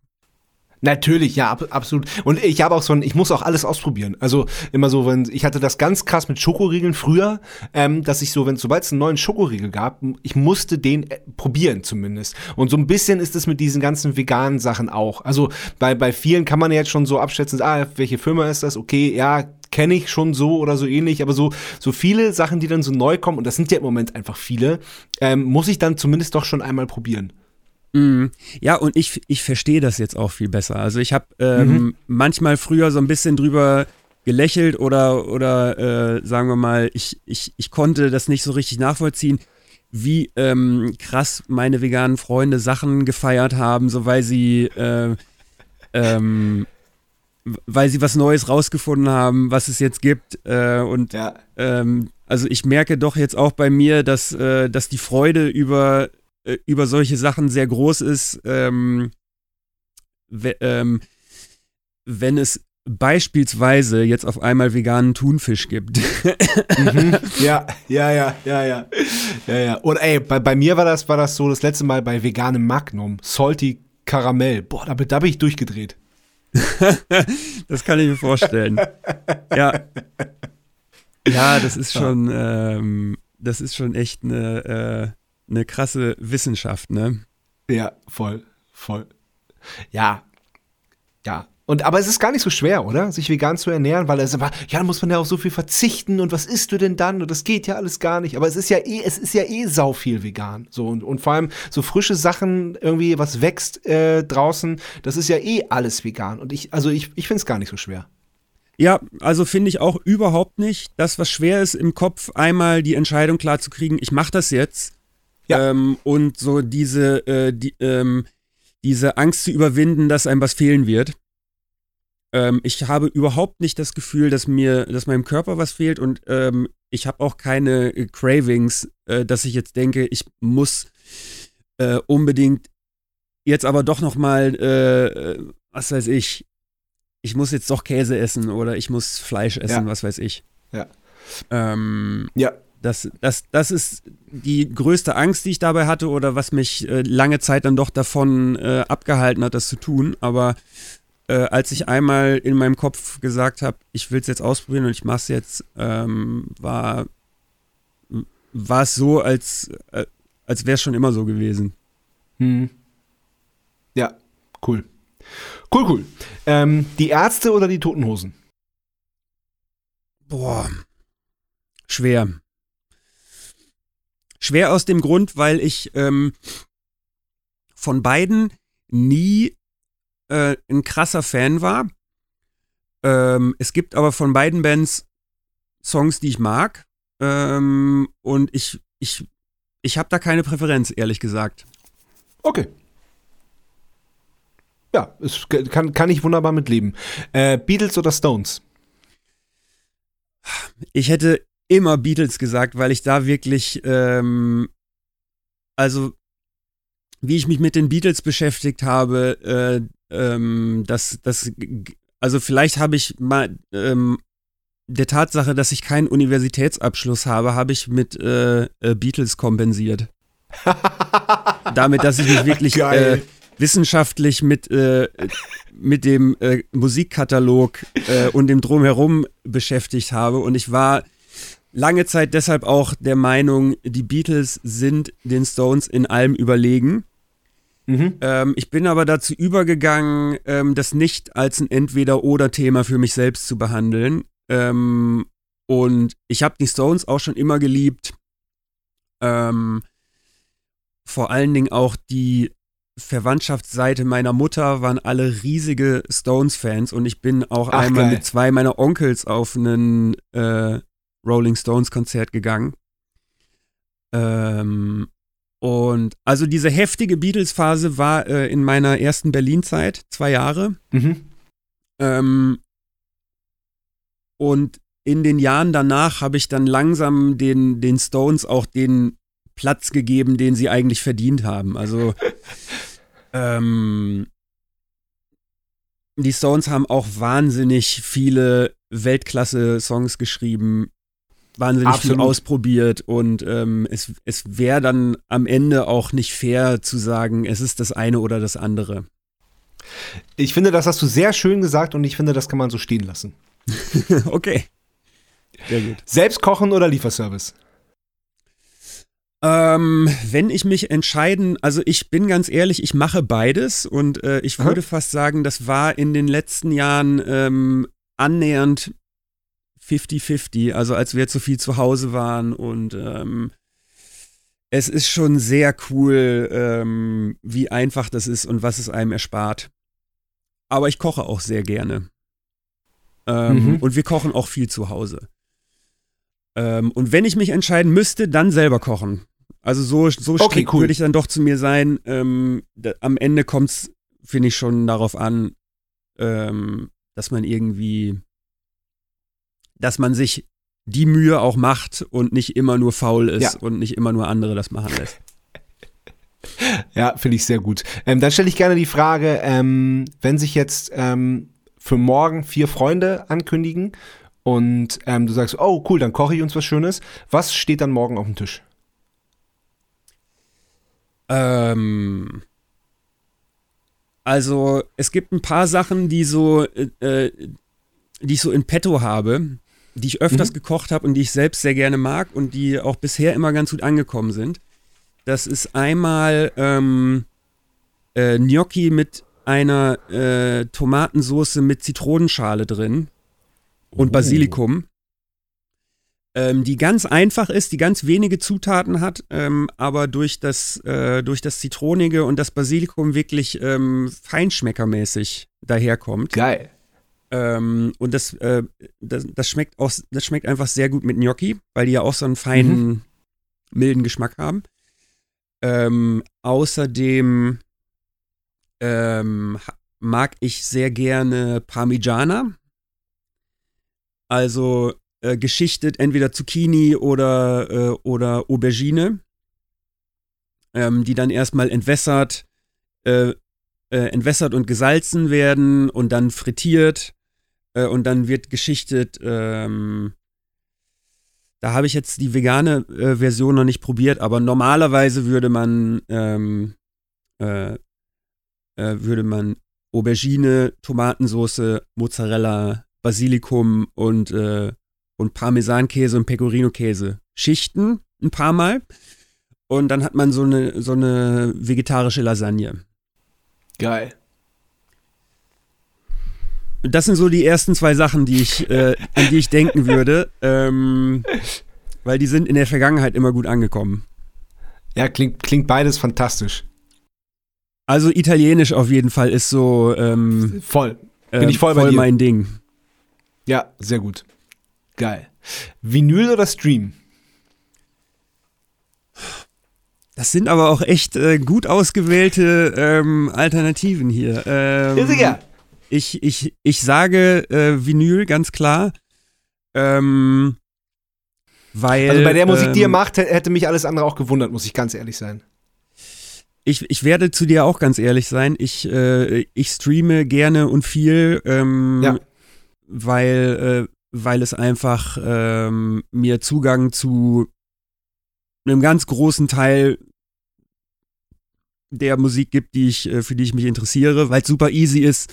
Natürlich, ja, ab, absolut. Und ich habe auch so ein, ich muss auch alles ausprobieren. Also immer so, wenn ich hatte das ganz krass mit Schokoriegeln früher, ähm, dass ich so, wenn sobald es einen neuen Schokoriegel gab, ich musste den äh, probieren zumindest. Und so ein bisschen ist es mit diesen ganzen veganen Sachen auch. Also bei bei vielen kann man jetzt schon so abschätzen, ah, welche Firma ist das? Okay, ja, kenne ich schon so oder so ähnlich, aber so, so viele Sachen, die dann so neu kommen, und das sind ja im Moment einfach viele, ähm, muss ich dann zumindest doch schon einmal probieren. Mm, ja, und ich, ich verstehe das jetzt auch viel besser. Also ich habe ähm, mhm. manchmal früher so ein bisschen drüber gelächelt oder, oder äh, sagen wir mal, ich, ich, ich konnte das nicht so richtig nachvollziehen, wie ähm, krass meine veganen Freunde Sachen gefeiert haben, so weil sie äh, ähm, weil sie was Neues rausgefunden haben, was es jetzt gibt. Äh, und ja. ähm, also ich merke doch jetzt auch bei mir, dass, äh, dass die Freude über äh, über solche Sachen sehr groß ist, ähm, ähm, wenn es beispielsweise jetzt auf einmal veganen Thunfisch gibt. mhm. Ja, ja, ja, ja, ja. Ja, ja. Und ey, bei, bei mir war das, war das so das letzte Mal bei veganem Magnum. Salty Karamell. Boah, da, da bin ich durchgedreht. das kann ich mir vorstellen. ja. Ja, das ist schon, ähm, das ist schon echt eine, äh, eine krasse Wissenschaft, ne? Ja, voll, voll. Ja, ja. Und aber es ist gar nicht so schwer, oder? Sich vegan zu ernähren, weil es aber, ja, da muss man ja auch so viel verzichten und was isst du denn dann? Und das geht ja alles gar nicht. Aber es ist ja eh, es ist ja eh sau viel vegan. So und, und vor allem so frische Sachen, irgendwie, was wächst äh, draußen, das ist ja eh alles vegan. Und ich, also ich, ich finde es gar nicht so schwer. Ja, also finde ich auch überhaupt nicht. Das, was schwer ist, im Kopf einmal die Entscheidung klar zu kriegen, ich mache das jetzt ja. Ähm, und so diese, äh, die, ähm, diese Angst zu überwinden, dass einem was fehlen wird. Ähm, ich habe überhaupt nicht das Gefühl, dass mir, dass meinem Körper was fehlt und ähm, ich habe auch keine äh, Cravings, äh, dass ich jetzt denke, ich muss äh, unbedingt jetzt aber doch noch mal, äh, was weiß ich, ich muss jetzt doch Käse essen oder ich muss Fleisch essen, ja. was weiß ich. Ja. Ähm, ja. Das, das, das ist die größte Angst, die ich dabei hatte oder was mich äh, lange Zeit dann doch davon äh, abgehalten hat, das zu tun. Aber äh, als ich einmal in meinem Kopf gesagt habe, ich will es jetzt ausprobieren und ich mache es jetzt, ähm, war, war es so, als, äh, als wäre es schon immer so gewesen. Hm. Ja, cool. Cool, cool. Ähm, die Ärzte oder die Totenhosen? Boah. Schwer. Schwer aus dem Grund, weil ich ähm, von beiden nie äh, ein krasser Fan war. Ähm, es gibt aber von beiden Bands Songs, die ich mag. Ähm, und ich, ich, ich habe da keine Präferenz, ehrlich gesagt. Okay. Ja, es kann, kann ich wunderbar mitleben. Äh, Beatles oder Stones? Ich hätte immer Beatles gesagt, weil ich da wirklich, ähm, also wie ich mich mit den Beatles beschäftigt habe, äh, ähm, das, das, also vielleicht habe ich mal, ähm, der Tatsache, dass ich keinen Universitätsabschluss habe, habe ich mit äh, äh, Beatles kompensiert. Damit, dass ich mich wirklich äh, wissenschaftlich mit, äh, mit dem äh, Musikkatalog äh, und dem Drumherum beschäftigt habe. Und ich war lange Zeit deshalb auch der Meinung, die Beatles sind den Stones in allem überlegen. Mhm. Ähm, ich bin aber dazu übergegangen, ähm, das nicht als ein Entweder-Oder-Thema für mich selbst zu behandeln. Ähm, und ich habe die Stones auch schon immer geliebt. Ähm, vor allen Dingen auch die Verwandtschaftsseite meiner Mutter waren alle riesige Stones-Fans und ich bin auch Ach, einmal geil. mit zwei meiner Onkels auf einen äh, Rolling Stones Konzert gegangen. Ähm, und also diese heftige Beatles-Phase war äh, in meiner ersten Berlin-Zeit, zwei Jahre. Mhm. Ähm, und in den Jahren danach habe ich dann langsam den, den Stones auch den Platz gegeben, den sie eigentlich verdient haben. Also ähm, die Stones haben auch wahnsinnig viele Weltklasse-Songs geschrieben, wahnsinnig Absolut. viel ausprobiert und ähm, es, es wäre dann am Ende auch nicht fair zu sagen, es ist das eine oder das andere. Ich finde, das hast du sehr schön gesagt und ich finde, das kann man so stehen lassen. okay. Sehr gut. Selbst kochen oder Lieferservice? Ähm, wenn ich mich entscheiden, also ich bin ganz ehrlich, ich mache beides und äh, ich Aha. würde fast sagen, das war in den letzten Jahren ähm, annähernd 50-50, also als wir zu viel zu Hause waren und ähm, es ist schon sehr cool, ähm, wie einfach das ist und was es einem erspart. Aber ich koche auch sehr gerne. Ähm, Mhm. Und wir kochen auch viel zu Hause. Ähm, und wenn ich mich entscheiden müsste, dann selber kochen. Also so, so Okay, strikt cool. würde ich dann doch zu mir sein. Ähm, da, am Ende kommt es, finde ich, schon darauf an, ähm, dass man irgendwie, dass man sich die Mühe auch macht und nicht immer nur faul ist Ja. und nicht immer nur andere das machen lässt. Ja, finde ich sehr gut. Ähm, dann stelle ich gerne die Frage, ähm, wenn sich jetzt ähm, für morgen vier Freunde ankündigen und ähm, du sagst, oh cool, dann koche ich uns was Schönes. Was steht dann morgen auf dem Tisch? Ähm, also es gibt ein paar Sachen, die so, äh, äh, die ich so in petto habe, die ich öfters Mhm. gekocht habe und die ich selbst sehr gerne mag und die auch bisher immer ganz gut angekommen sind. Das ist einmal ähm, äh, Gnocchi mit einer äh, Tomatensauce mit Zitronenschale drin und Oh. Basilikum. Ähm, die ganz einfach ist, die ganz wenige Zutaten hat, ähm, aber durch das, äh, durch das Zitronige und das Basilikum wirklich ähm, feinschmeckermäßig daherkommt. Geil. Ähm, und das, äh, das, das schmeckt auch, das schmeckt einfach sehr gut mit Gnocchi, weil die ja auch so einen feinen, milden Geschmack haben. Ähm, außerdem ähm, mag ich sehr gerne Parmigiana. Also äh, geschichtet entweder Zucchini oder, äh, oder Aubergine, ähm, die dann erstmal entwässert, äh, äh, entwässert und gesalzen werden und dann frittiert äh, und dann wird geschichtet. Ähm, da habe ich jetzt die vegane äh, Version noch nicht probiert, aber normalerweise würde man ähm, äh, äh, würde man Aubergine, Tomatensauce, Mozzarella, Basilikum und, äh, und Parmesankäse und Pecorino-Käse schichten ein paar Mal. Und dann hat man so eine, so eine vegetarische Lasagne. Geil. Das sind so die ersten zwei Sachen, die ich, äh, an die ich denken würde, ähm, weil die sind in der Vergangenheit immer gut angekommen. Ja, klingt, klingt beides fantastisch. Also Italienisch auf jeden Fall ist so ähm, Voll. Bin ähm, ich voll bei dir. mein Ding. Ja, sehr gut. Geil. Vinyl oder Stream? Das sind aber auch echt äh, gut ausgewählte ähm, Alternativen hier. Ähm, Ja, sicher. Ich, ich, ich sage äh, Vinyl, ganz klar. Ähm, weil, Also bei der Musik, die ihr ähm, macht, hä- hätte mich alles andere auch gewundert, muss ich ganz ehrlich sein. Ich, ich werde zu dir auch ganz ehrlich sein. Ich, äh, ich streame gerne und viel, ähm, Ja. weil, äh, weil es einfach ähm, mir Zugang zu einem ganz großen Teil der Musik gibt, die ich, äh, für die ich mich interessiere, weil es super easy ist,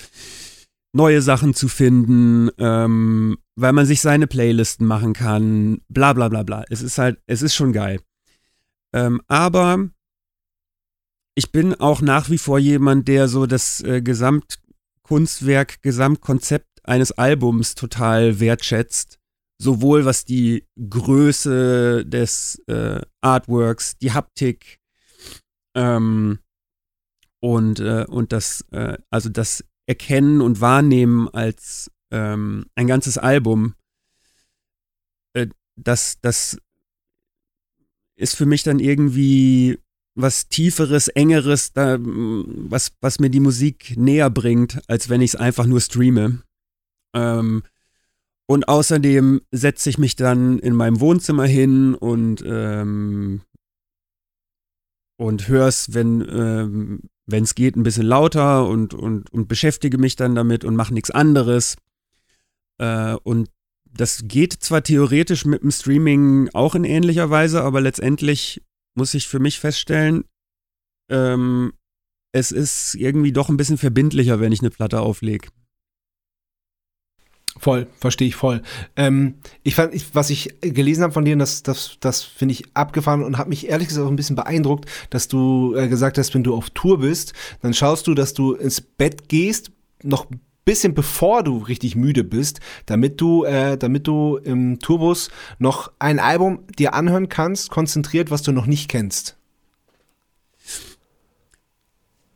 neue Sachen zu finden, ähm, weil man sich seine Playlisten machen kann, bla bla bla bla. Es ist halt, es ist schon geil. Ähm, aber ich bin auch nach wie vor jemand, der so das äh, Gesamtkunstwerk, Gesamtkonzept eines Albums total wertschätzt. Sowohl was die Größe des äh, Artworks, die Haptik ähm, und, äh, und das, äh, also das Erkennen und Wahrnehmen als ähm, ein ganzes Album. Äh, das, das ist für mich dann irgendwie was Tieferes, Engeres, da, was, was mir die Musik näher bringt, als wenn ich es einfach nur streame. Ähm, und außerdem setze ich mich dann in meinem Wohnzimmer hin und ähm, und höre es, wenn ähm, es geht, ein bisschen lauter und, und, und beschäftige mich dann damit und mache nichts anderes. Äh, und das geht zwar theoretisch mit dem Streaming auch in ähnlicher Weise, aber letztendlich muss ich für mich feststellen, ähm, es ist irgendwie doch ein bisschen verbindlicher, wenn ich eine Platte auflege. Voll, verstehe ich voll. Ähm, ich fand, ich, was ich gelesen habe von dir, das, das, das finde ich abgefahren und hat mich ehrlich gesagt auch ein bisschen beeindruckt, dass du äh, gesagt hast, wenn du auf Tour bist, dann schaust du, dass du ins Bett gehst, noch ein bisschen bevor du richtig müde bist, damit du, äh, damit du im Tourbus noch ein Album dir anhören kannst, konzentriert, was du noch nicht kennst.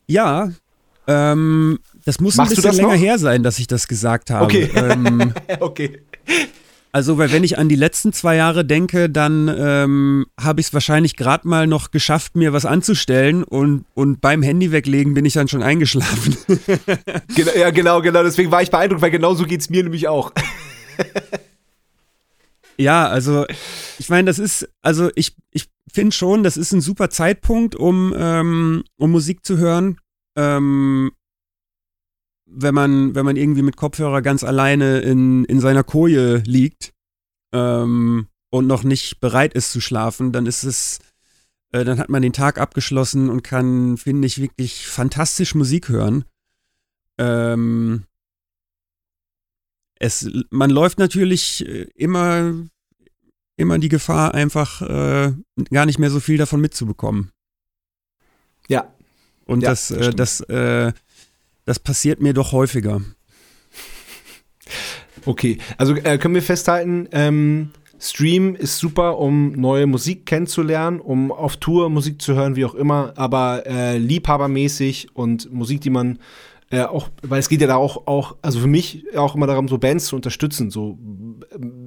Ja, ähm, das muss Machst ein bisschen länger noch? her sein, dass ich das gesagt habe. Okay. Ähm, okay. Also, weil wenn ich an die letzten zwei Jahre denke, dann ähm, habe ich es wahrscheinlich gerade mal noch geschafft, mir was anzustellen und, und beim Handy weglegen bin ich dann schon eingeschlafen. genau, ja, genau, genau. Deswegen war ich beeindruckt, weil genau so geht es mir nämlich auch. ja, also ich meine, das ist, also ich, ich finde schon, das ist ein super Zeitpunkt, um, ähm, um Musik zu hören. Ähm, wenn man, wenn man irgendwie mit Kopfhörer ganz alleine in, in seiner Koje liegt ähm, und noch nicht bereit ist zu schlafen, dann ist es, äh, dann hat man den Tag abgeschlossen und kann, finde ich, wirklich fantastisch Musik hören. Ähm, es, man läuft natürlich äh, immer, immer die Gefahr, einfach äh, gar nicht mehr so viel davon mitzubekommen. Ja. Und ja, das, das, äh, das äh, das passiert mir doch häufiger. Okay, also äh, können wir festhalten, ähm, Stream ist super, um neue Musik kennenzulernen, um auf Tour Musik zu hören, wie auch immer, aber äh, liebhabermäßig und Musik, die man äh, auch, weil es geht ja da auch, auch, also für mich auch immer darum, so Bands zu unterstützen, so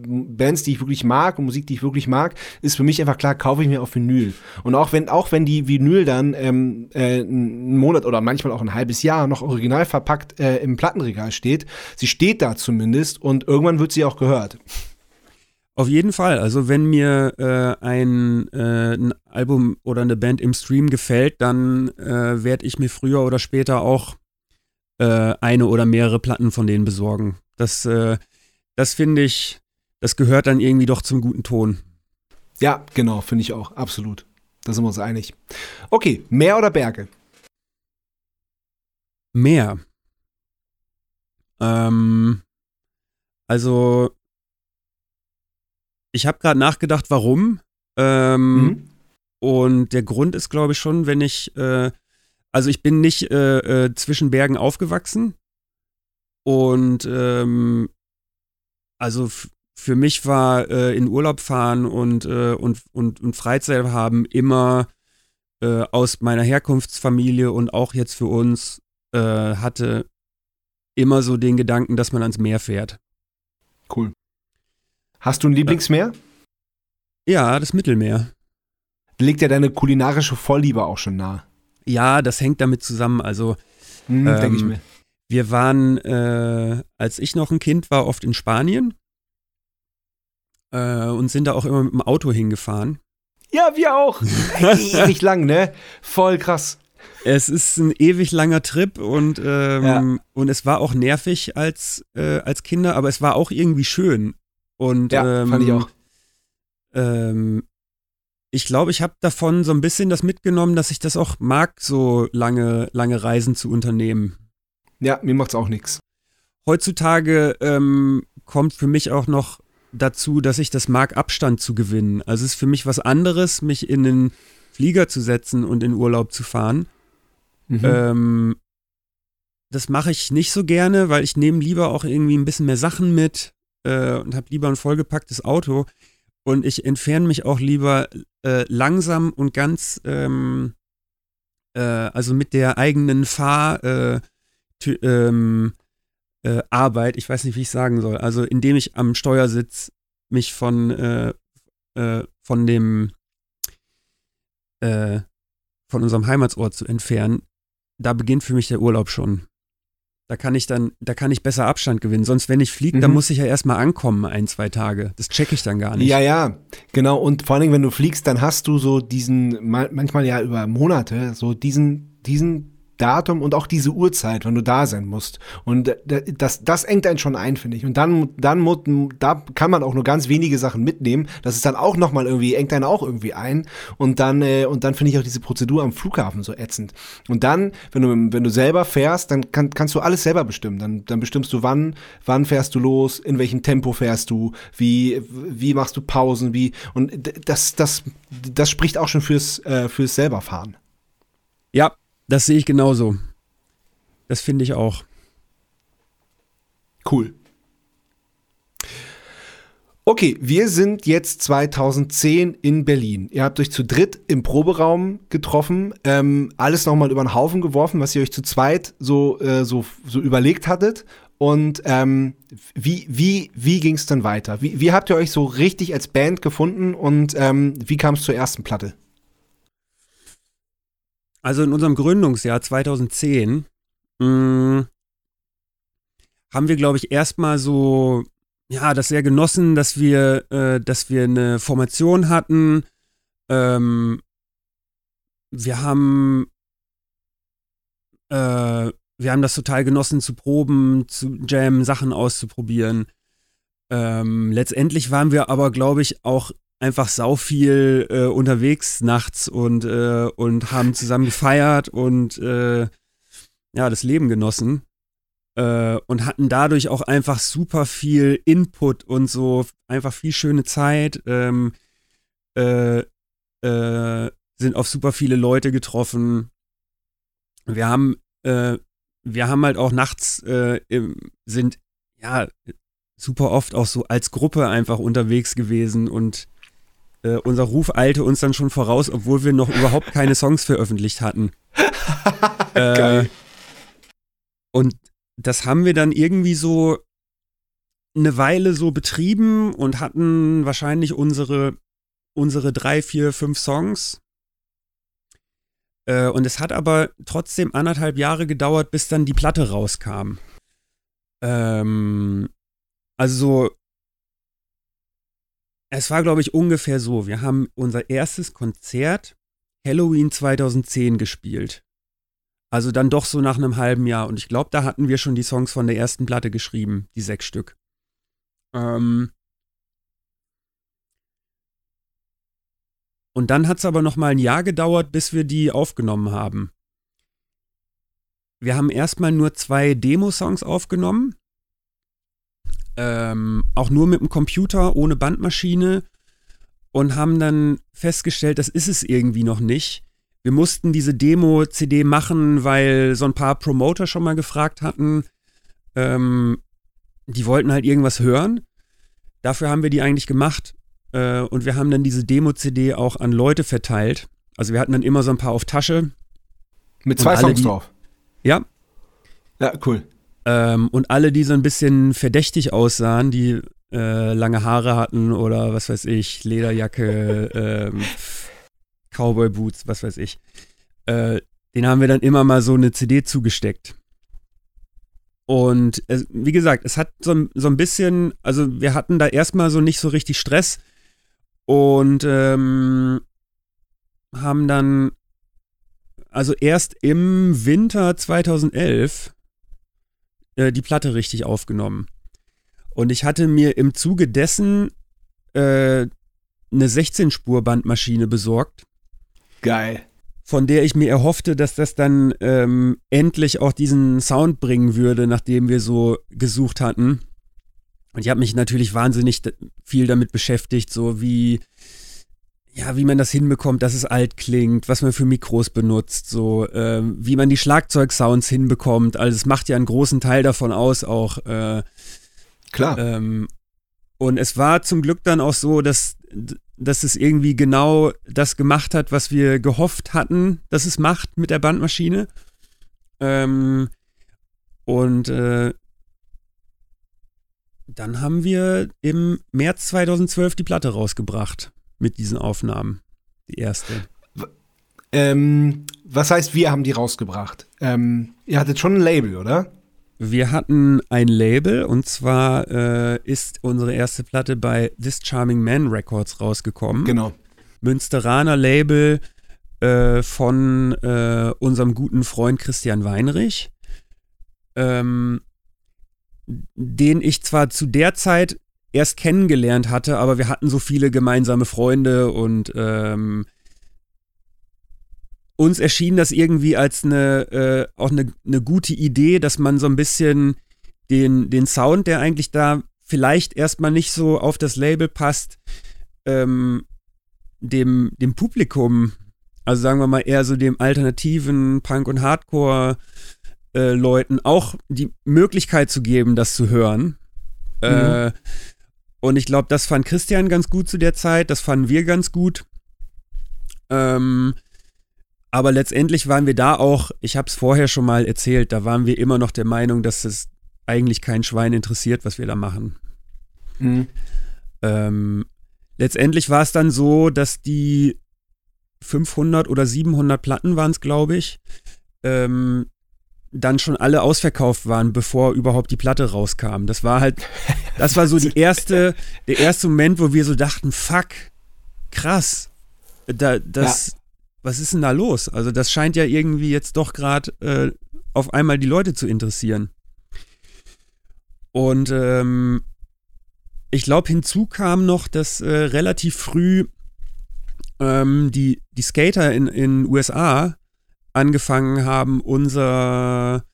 Bands, die ich wirklich mag und Musik, die ich wirklich mag, ist für mich einfach klar, kaufe ich mir auf Vinyl. Und auch wenn, auch wenn die Vinyl dann ähm, äh, einen Monat oder manchmal auch ein halbes Jahr noch original verpackt äh, im Plattenregal steht, sie steht da zumindest und irgendwann wird sie auch gehört. Auf jeden Fall. Also wenn mir äh, ein, äh, ein, Album oder eine Band im Stream gefällt, dann äh, werde ich mir früher oder später auch äh, eine oder mehrere Platten von denen besorgen. Das, äh, das finde ich, das gehört dann irgendwie doch zum guten Ton. Ja, genau, finde ich auch, absolut. Da sind wir uns einig. Okay, Meer oder Berge? Meer. Ähm, also, ich habe gerade nachgedacht, warum. Ähm, mhm. Und der Grund ist, glaube ich, schon, wenn ich äh, also ich bin nicht äh, äh, zwischen Bergen aufgewachsen. Und ähm, also für mich war äh, in Urlaub fahren und, äh, und, und, und Freizeit haben immer äh, aus meiner Herkunftsfamilie und auch jetzt für uns äh, hatte immer so den Gedanken, dass man ans Meer fährt. Cool. Hast du ein Lieblingsmeer? Ja, das Mittelmeer. Legt ja deine kulinarische Vollliebe auch schon nah. Ja, das hängt damit zusammen. Also, hm, ähm, denke ich mir. Wir waren, äh, als ich noch ein Kind war, oft in Spanien äh, und sind da auch immer mit dem Auto hingefahren. Ja, wir auch. ewig lang, ne? Voll krass. Es ist ein ewig langer Trip und, ähm, ja. und es war auch nervig als, äh, als Kinder, aber es war auch irgendwie schön. Und, ja, ähm, fand ich auch. Ähm, ich glaube, ich habe davon so ein bisschen das mitgenommen, dass ich das auch mag, so lange, lange Reisen zu unternehmen. Ja, mir macht's auch nichts. Heutzutage ähm, kommt für mich auch noch dazu, dass ich das mag, Abstand zu gewinnen. Also es ist für mich was anderes, mich in den Flieger zu setzen und in Urlaub zu fahren. Mhm. Ähm, das mache ich nicht so gerne, weil ich nehme lieber auch irgendwie ein bisschen mehr Sachen mit äh, und habe lieber ein vollgepacktes Auto. Und ich entferne mich auch lieber äh, langsam und ganz, ähm, äh, also mit der eigenen Fahr, äh, ähm, äh, Arbeit, ich weiß nicht, wie ich sagen soll. Also indem ich am Steuersitz mich von, äh, äh, von dem, von unserem Heimatsort zu entfernen, da beginnt für mich der Urlaub schon. Da kann ich dann, da kann ich besser Abstand gewinnen. Sonst, wenn ich fliege, mhm. dann muss ich ja erstmal ankommen, ein, zwei Tage. Das checke ich dann gar nicht. Ja, ja, genau. Und vor allen Dingen, wenn du fliegst, dann hast du so diesen, manchmal ja über Monate, so diesen, diesen Datum und auch diese Uhrzeit, wann du da sein musst. Und das, das engt einen schon ein, finde ich. Und dann, dann, da kann man auch nur ganz wenige Sachen mitnehmen. Das ist dann auch nochmal irgendwie, engt einen auch irgendwie ein. Und dann, äh, und dann finde ich auch diese Prozedur am Flughafen so ätzend. Und dann, wenn du, wenn du selber fährst, dann kann, kannst du alles selber bestimmen. Dann, dann bestimmst du, wann, wann fährst du los, in welchem Tempo fährst du, wie, wie machst du Pausen, wie, und das, das, das spricht auch schon fürs, äh, fürs selberfahren. Ja, das sehe ich genauso. Das finde ich auch. Cool. Okay, wir sind jetzt 2010 in Berlin. Ihr habt euch zu dritt im Proberaum getroffen, ähm, alles nochmal über den Haufen geworfen, was ihr euch zu zweit so, äh, so, so überlegt hattet. Und ähm, wie, wie, wie ging es dann weiter? Wie, wie habt ihr euch so richtig als Band gefunden und ähm, wie kam es zur ersten Platte? Also in unserem Gründungsjahr 2010 mh, mm, haben wir, glaube ich, erstmal so, ja, das sehr genossen, dass wir, äh, dass wir eine Formation hatten. Ähm, wir haben, äh, wir haben das total genossen zu proben, zu jammen, Sachen auszuprobieren. Ähm, letztendlich waren wir aber, glaube ich, auch einfach sau viel äh, unterwegs nachts und, äh, und haben zusammen gefeiert und äh, ja, das Leben genossen. Äh, und hatten dadurch auch einfach super viel Input und so einfach viel schöne Zeit. Ähm, äh, äh, sind auf super viele Leute getroffen. Wir haben, wir haben halt auch nachts im, sind ja super oft auch so als Gruppe einfach unterwegs gewesen und äh, unser Ruf eilte uns dann schon voraus, obwohl wir noch überhaupt keine Songs veröffentlicht hatten. äh, Geil. Und das haben wir dann irgendwie so eine Weile so betrieben und hatten wahrscheinlich unsere, unsere drei, vier, fünf Songs. Äh, und es hat aber trotzdem anderthalb Jahre gedauert, bis dann die Platte rauskam. Ähm, also so es war, glaube ich, ungefähr so. Wir haben unser erstes Konzert Halloween 2010 gespielt. Also dann doch so nach einem halben Jahr. Und ich glaube, da hatten wir schon die Songs von der ersten Platte geschrieben, die sechs Stück. Ähm und dann hat es aber noch mal ein Jahr gedauert, bis wir die aufgenommen haben. Wir haben erstmal nur zwei Demo-Songs aufgenommen ähm, auch nur mit dem Computer, ohne Bandmaschine und haben dann festgestellt, das ist es irgendwie noch nicht. Wir mussten diese Demo-CD machen, weil so ein paar Promoter schon mal gefragt hatten. Ähm, die wollten halt irgendwas hören. Dafür haben wir die eigentlich gemacht. Äh, und wir haben dann diese Demo-CD auch an Leute verteilt. Also wir hatten dann immer so ein paar auf Tasche. Mit zwei Songs die, drauf. Ja. Ja, cool. Ähm, und alle, die so ein bisschen verdächtig aussahen, die äh, lange Haare hatten oder was weiß ich, Lederjacke, ähm, Cowboy Boots, was weiß ich, äh, den haben wir dann immer mal so eine CD zugesteckt. Und äh, wie gesagt, es hat so, so ein bisschen, also wir hatten da erstmal so nicht so richtig Stress und ähm, haben dann, also erst im Winter 2011 äh, die Platte richtig aufgenommen. Und ich hatte mir im Zuge dessen äh, eine 16-Spur-Bandmaschine besorgt. Geil. Von der ich mir erhoffte, dass das dann ähm, endlich auch diesen Sound bringen würde, nachdem wir so gesucht hatten. Und ich habe mich natürlich wahnsinnig viel damit beschäftigt, so wie ja, wie man das hinbekommt, dass es alt klingt, was man für Mikros benutzt, so, äh, wie man die Schlagzeugsounds hinbekommt. Also es macht ja einen großen Teil davon aus, auch. Äh, Klar. Ähm, und es war zum Glück dann auch so, dass, dass es irgendwie genau das gemacht hat, was wir gehofft hatten, dass es macht mit der Bandmaschine. Ähm, und äh, dann haben wir im März 2012 die Platte rausgebracht mit diesen Aufnahmen. Die erste. Ähm, was heißt, wir haben die rausgebracht? Ähm, ihr hattet schon ein Label, oder? wir hatten ein Label und zwar äh, ist unsere erste Platte bei This Charming Man Records rausgekommen. Genau. Münsteraner Label äh, von äh, unserem guten Freund Christian Weinrich, ähm, den ich zwar zu der Zeit erst kennengelernt hatte, aber wir hatten so viele gemeinsame Freunde und ähm, uns erschien das irgendwie als eine äh, auch eine, eine gute Idee, dass man so ein bisschen den, den Sound, der eigentlich da vielleicht erstmal nicht so auf das Label passt, ähm, dem, dem Publikum, also sagen wir mal eher so dem alternativen Punk- und Hardcore-Leuten äh, auch die Möglichkeit zu geben, das zu hören. Mhm. Äh, und ich glaube, das fand Christian ganz gut zu der Zeit, das fanden wir ganz gut. Ähm, aber letztendlich waren wir da auch, ich habe es vorher schon mal erzählt, da waren wir immer noch der Meinung, dass es eigentlich kein Schwein interessiert, was wir da machen. Mhm. Ähm, letztendlich war es dann so, dass die 500 oder 700 Platten waren es, glaube ich, ähm, dann schon alle ausverkauft waren, bevor überhaupt die Platte rauskam. Das war halt, das war so die erste, der erste Moment, wo wir so dachten, fuck, krass, da, das, ja was ist denn da los? Also das scheint ja irgendwie jetzt doch gerade äh, auf einmal die Leute zu interessieren. Und ähm, ich glaube, hinzu kam noch, dass äh, relativ früh ähm, die, die Skater in den USA angefangen haben, unser,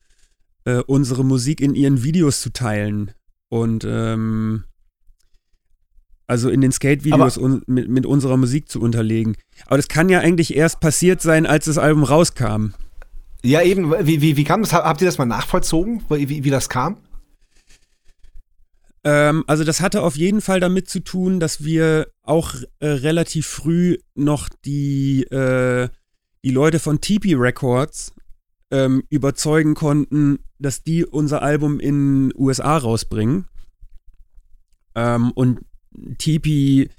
äh, unsere Musik in ihren Videos zu teilen. Und ähm, also in den Skate-Videos mit, mit unserer Musik zu unterlegen. Aber das kann ja eigentlich erst passiert sein, als das Album rauskam. Ja, eben, wie, wie, wie kam das? Habt ihr das mal nachvollzogen, wie, wie das kam? Ähm, also das hatte auf jeden Fall damit zu tun, dass wir auch äh, relativ früh noch die, äh, die Leute von TP Records ähm, überzeugen konnten, dass die unser Album in USA rausbringen. Ähm, und Tipi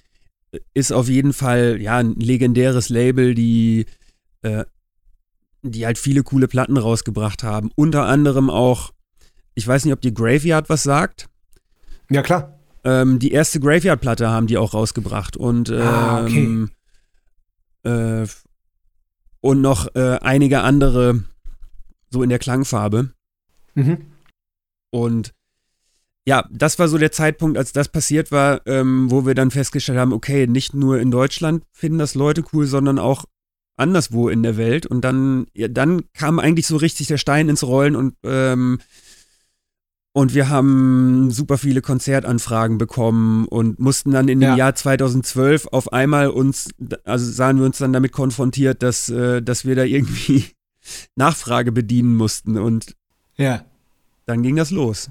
ist auf jeden Fall ja ein legendäres Label, die, äh, die halt viele coole Platten rausgebracht haben. Unter anderem auch, ich weiß nicht, ob die Graveyard was sagt. Ja, klar. Ähm, die erste Graveyard-Platte haben die auch rausgebracht und ah, okay. Ähm, äh, und noch äh, einige andere so in der Klangfarbe. Mhm. Und ja, das war so der Zeitpunkt, als das passiert war, ähm, wo wir dann festgestellt haben, okay, nicht nur in Deutschland finden das Leute cool, sondern auch anderswo in der Welt. Und dann, ja, dann kam eigentlich so richtig der Stein ins Rollen und ähm, und wir haben super viele Konzertanfragen bekommen und mussten dann in dem ja. Jahr 2012 auf einmal uns, also sahen wir uns dann damit konfrontiert, dass, äh, dass wir da irgendwie Nachfrage bedienen mussten und ja. dann ging das los.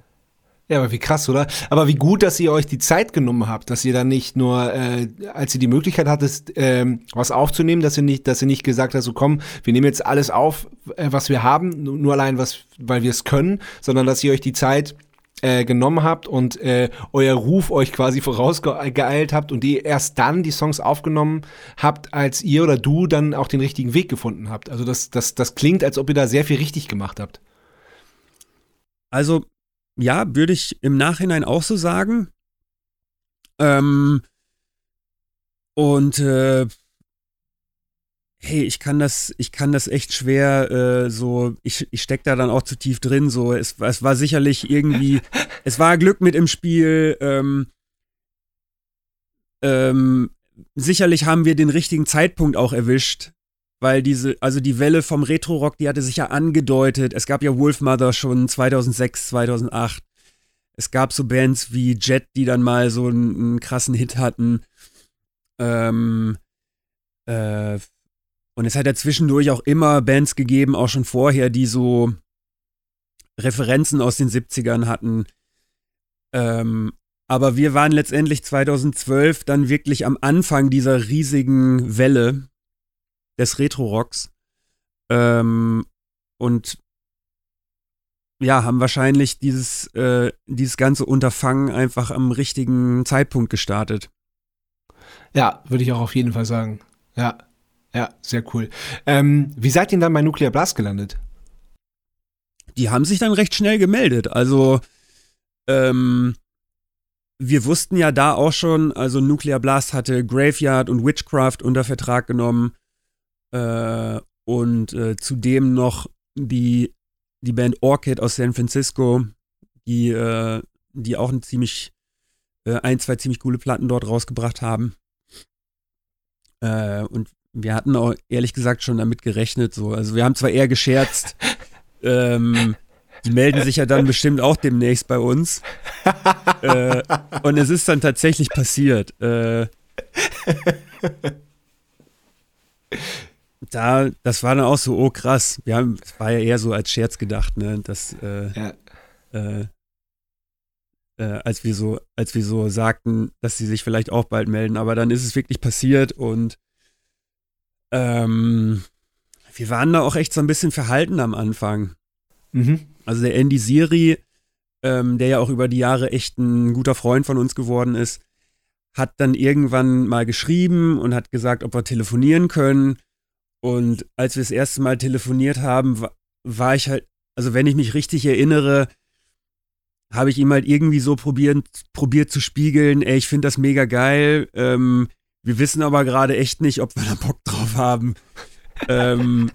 Ja, aber wie krass, oder? Aber wie gut, dass ihr euch die Zeit genommen habt, dass ihr dann nicht nur, äh, als ihr die Möglichkeit hattest, ähm, was aufzunehmen, dass ihr nicht, dass ihr nicht gesagt habt, so komm, wir nehmen jetzt alles auf, äh, was wir haben, nur allein was, weil wir es können, sondern dass ihr euch die Zeit äh, genommen habt und äh, euer Ruf euch quasi vorausgeeilt habt und ihr erst dann die Songs aufgenommen habt, als ihr oder du dann auch den richtigen Weg gefunden habt. Also das, das, das klingt, als ob ihr da sehr viel richtig gemacht habt. Also ja, würde ich im Nachhinein auch so sagen. Ähm, und äh, hey, ich kann das, ich kann das echt schwer äh, so, ich, ich steck da dann auch zu tief drin. So, es, es war sicherlich irgendwie, es war Glück mit im Spiel. Ähm, ähm, sicherlich haben wir den richtigen Zeitpunkt auch erwischt weil diese, also die Welle vom Retro-Rock, die hatte sich ja angedeutet. Es gab ja Wolfmother schon 2006, 2008. Es gab so Bands wie Jet, die dann mal so einen, einen krassen Hit hatten. Ähm, äh, und es hat ja zwischendurch auch immer Bands gegeben, auch schon vorher, die so Referenzen aus den 70ern hatten. Ähm, aber wir waren letztendlich 2012 dann wirklich am Anfang dieser riesigen Welle des Retro-Rocks. Ähm, und ja, haben wahrscheinlich dieses, äh, dieses ganze Unterfangen einfach am richtigen Zeitpunkt gestartet. Ja, würde ich auch auf jeden Fall sagen. Ja, ja, sehr cool. Ähm, wie seid ihr dann bei Nuclear Blast gelandet? die haben sich dann recht schnell gemeldet. Also, ähm, wir wussten ja da auch schon, also Nuclear Blast hatte Graveyard und Witchcraft unter Vertrag genommen äh, und äh, zudem noch die, die Band Orchid aus San Francisco, die, äh, die auch ein ziemlich, äh, ein, zwei ziemlich coole Platten dort rausgebracht haben. Äh, und wir hatten auch ehrlich gesagt schon damit gerechnet, so. Also wir haben zwar eher gescherzt, ähm, die melden sich ja dann bestimmt auch demnächst bei uns. äh, und es ist dann tatsächlich passiert. Äh, da, das war dann auch so, oh krass. Wir haben, es war ja eher so als Scherz gedacht, ne? Dass, äh, ja. Äh, äh, als wir so, als wir so sagten, dass sie sich vielleicht auch bald melden. Aber dann ist es wirklich passiert und ähm, wir waren da auch echt so ein bisschen verhalten am Anfang. Mhm. Also der Andy Siri, ähm, der ja auch über die Jahre echt ein guter Freund von uns geworden ist, hat dann irgendwann mal geschrieben und hat gesagt, ob wir telefonieren können. Und als wir das erste Mal telefoniert haben, war, war ich halt, also wenn ich mich richtig erinnere, habe ich ihm halt irgendwie so probiert, probiert zu spiegeln, ey, ich finde das mega geil. Ähm, wir wissen aber gerade echt nicht, ob wir da Bock drauf haben. ähm,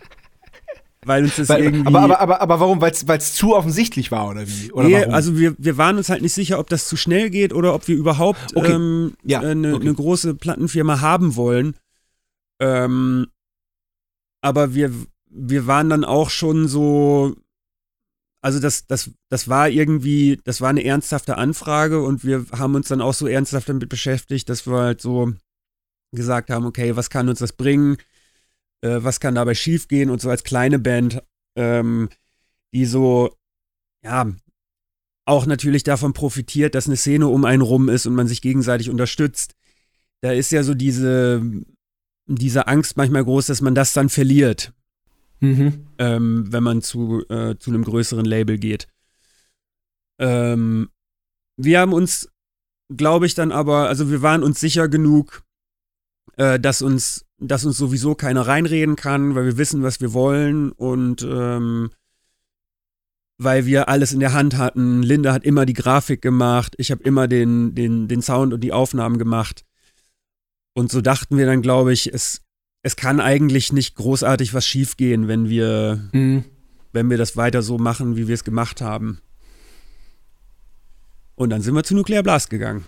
weil uns das weil, irgendwie. Aber, aber, aber, aber warum? Weil es zu offensichtlich war oder wie? Oder nee, also wir, wir waren uns halt nicht sicher, ob das zu schnell geht oder ob wir überhaupt eine okay. ähm, ja, äh, okay. ne große Plattenfirma haben wollen. Ähm, aber wir, wir waren dann auch schon so. Also das, das, das war irgendwie, das war eine ernsthafte Anfrage und wir haben uns dann auch so ernsthaft damit beschäftigt, dass wir halt so gesagt haben, okay, was kann uns das bringen? äh, was kann dabei schiefgehen und so als kleine Band, ähm, die so, ja, auch natürlich davon profitiert, dass eine Szene um einen rum ist und man sich gegenseitig unterstützt. Da ist ja so diese, diese Angst manchmal groß, dass man das dann verliert, mhm. ähm, wenn man zu, äh, zu einem größeren Label geht. Ähm, wir haben uns, glaube ich, dann aber, also wir waren uns sicher genug, äh, dass uns dass uns sowieso keiner reinreden kann, weil wir wissen, was wir wollen und ähm, weil wir alles in der Hand hatten. Linda hat immer die Grafik gemacht, ich habe immer den, den, den Sound und die Aufnahmen gemacht. Und so dachten wir dann, glaube ich, es, es kann eigentlich nicht großartig was schiefgehen, wenn wir, mhm. wenn wir das weiter so machen, wie wir es gemacht haben. Und dann sind wir zu Nuclear Blast gegangen.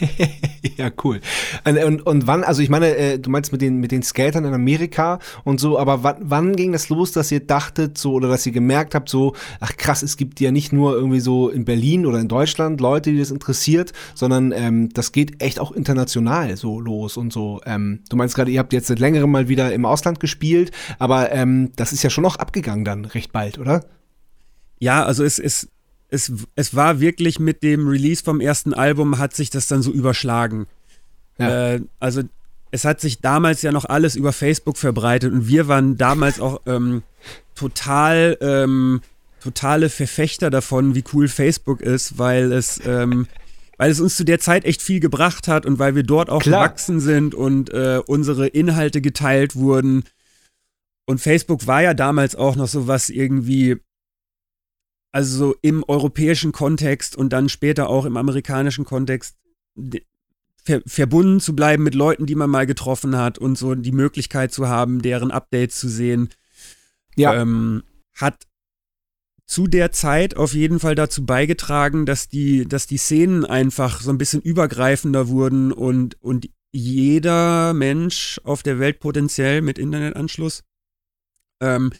ja, cool. Und, und wann, also ich meine, äh, du meinst mit den, mit den Skatern in Amerika und so, aber wann, wann ging das los, dass ihr dachtet so oder dass ihr gemerkt habt, so, ach krass, es gibt ja nicht nur irgendwie so in Berlin oder in Deutschland Leute, die das interessiert, sondern ähm, das geht echt auch international so los und so. Ähm, du meinst gerade, ihr habt jetzt seit längerem mal wieder im Ausland gespielt, aber ähm, das ist ja schon noch abgegangen dann recht bald, oder? Ja, also es ist es, es war wirklich mit dem Release vom ersten Album hat sich das dann so überschlagen. Ja. Äh, also es hat sich damals ja noch alles über Facebook verbreitet und wir waren damals auch ähm, total ähm, totale Verfechter davon, wie cool Facebook ist, weil es ähm, weil es uns zu der Zeit echt viel gebracht hat und weil wir dort auch Klar. gewachsen sind und äh, unsere Inhalte geteilt wurden. Und Facebook war ja damals auch noch so was irgendwie, also so im europäischen Kontext und dann später auch im amerikanischen Kontext ver verbunden zu bleiben mit Leuten, die man mal getroffen hat und so die Möglichkeit zu haben, deren Updates zu sehen, ja. ähm, hat zu der Zeit auf jeden Fall dazu beigetragen, dass die, dass die Szenen einfach so ein bisschen übergreifender wurden und, und jeder Mensch auf der Welt potenziell mit Internetanschluss ähm,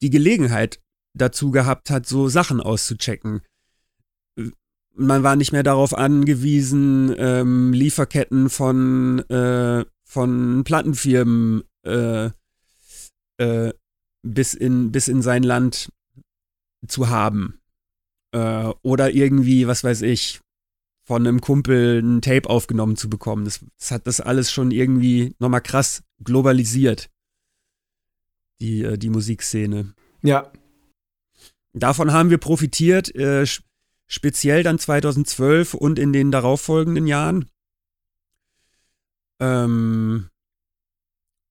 die Gelegenheit dazu gehabt hat, so Sachen auszuchecken. Man war nicht mehr darauf angewiesen, ähm, Lieferketten von, äh, von Plattenfirmen äh, äh, bis, in, bis in sein Land zu haben. Äh, oder irgendwie, was weiß ich, von einem Kumpel ein Tape aufgenommen zu bekommen. Das, das hat das alles schon irgendwie nochmal krass globalisiert, die, äh, die Musikszene. Ja, Davon haben wir profitiert, äh, speziell dann 2012 und in den darauffolgenden Jahren. Ähm,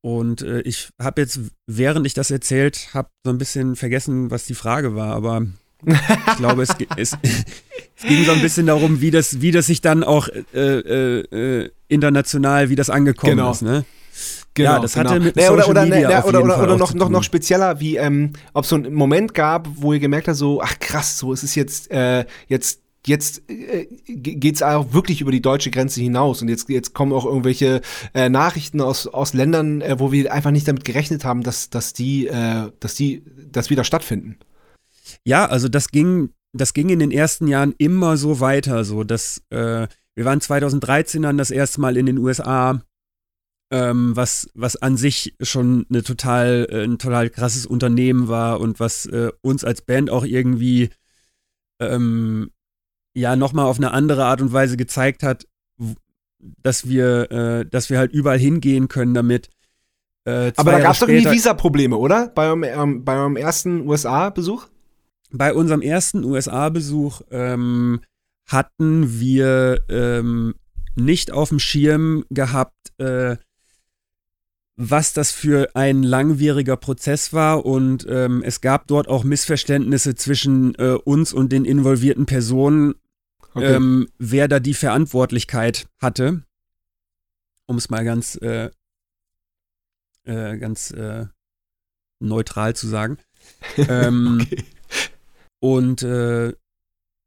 und äh, ich habe jetzt, während ich das erzählt habe, so ein bisschen vergessen, was die Frage war, aber Ich glaube, es, es, es, ging so ein bisschen darum, wie das, wie das sich dann auch äh, äh, äh international, wie das angekommen genau. ist. Ne? Genau, ja, das hatte genau. mit nee, oder, oder, Media nee, oder, oder, oder noch, noch, noch spezieller, wie ähm, ob es so einen Moment gab, wo ihr gemerkt habt, so, ach krass, so es ist jetzt, äh, jetzt jetzt äh, geht's auch wirklich über die deutsche Grenze hinaus und jetzt jetzt kommen auch irgendwelche äh, Nachrichten aus aus Ländern, äh, wo wir einfach nicht damit gerechnet haben, dass dass die äh, dass die das wieder stattfinden. Ja, also das ging das ging in den ersten Jahren immer so weiter, so dass äh, wir waren 2013 dann das erste Mal in den USA ähm, was, was an sich schon eine total, äh, ein total krasses Unternehmen war und was äh, uns als Band auch irgendwie ähm, ja nochmal auf eine andere Art und Weise gezeigt hat, dass wir, äh, dass wir halt überall hingehen können damit. Äh, Aber da gab es doch irgendwie Visa-Probleme, oder? Bei eurem, ähm, bei eurem ersten USA-Besuch? Bei unserem ersten USA-Besuch ähm, hatten wir ähm, nicht auf dem Schirm gehabt, äh, was das für ein langwieriger Prozess war und ähm, es gab dort auch Missverständnisse zwischen äh, uns und den involvierten Personen, okay. ähm, wer da die Verantwortlichkeit hatte, um es mal ganz äh, äh, ganz äh, neutral zu sagen. ähm, okay. Und äh,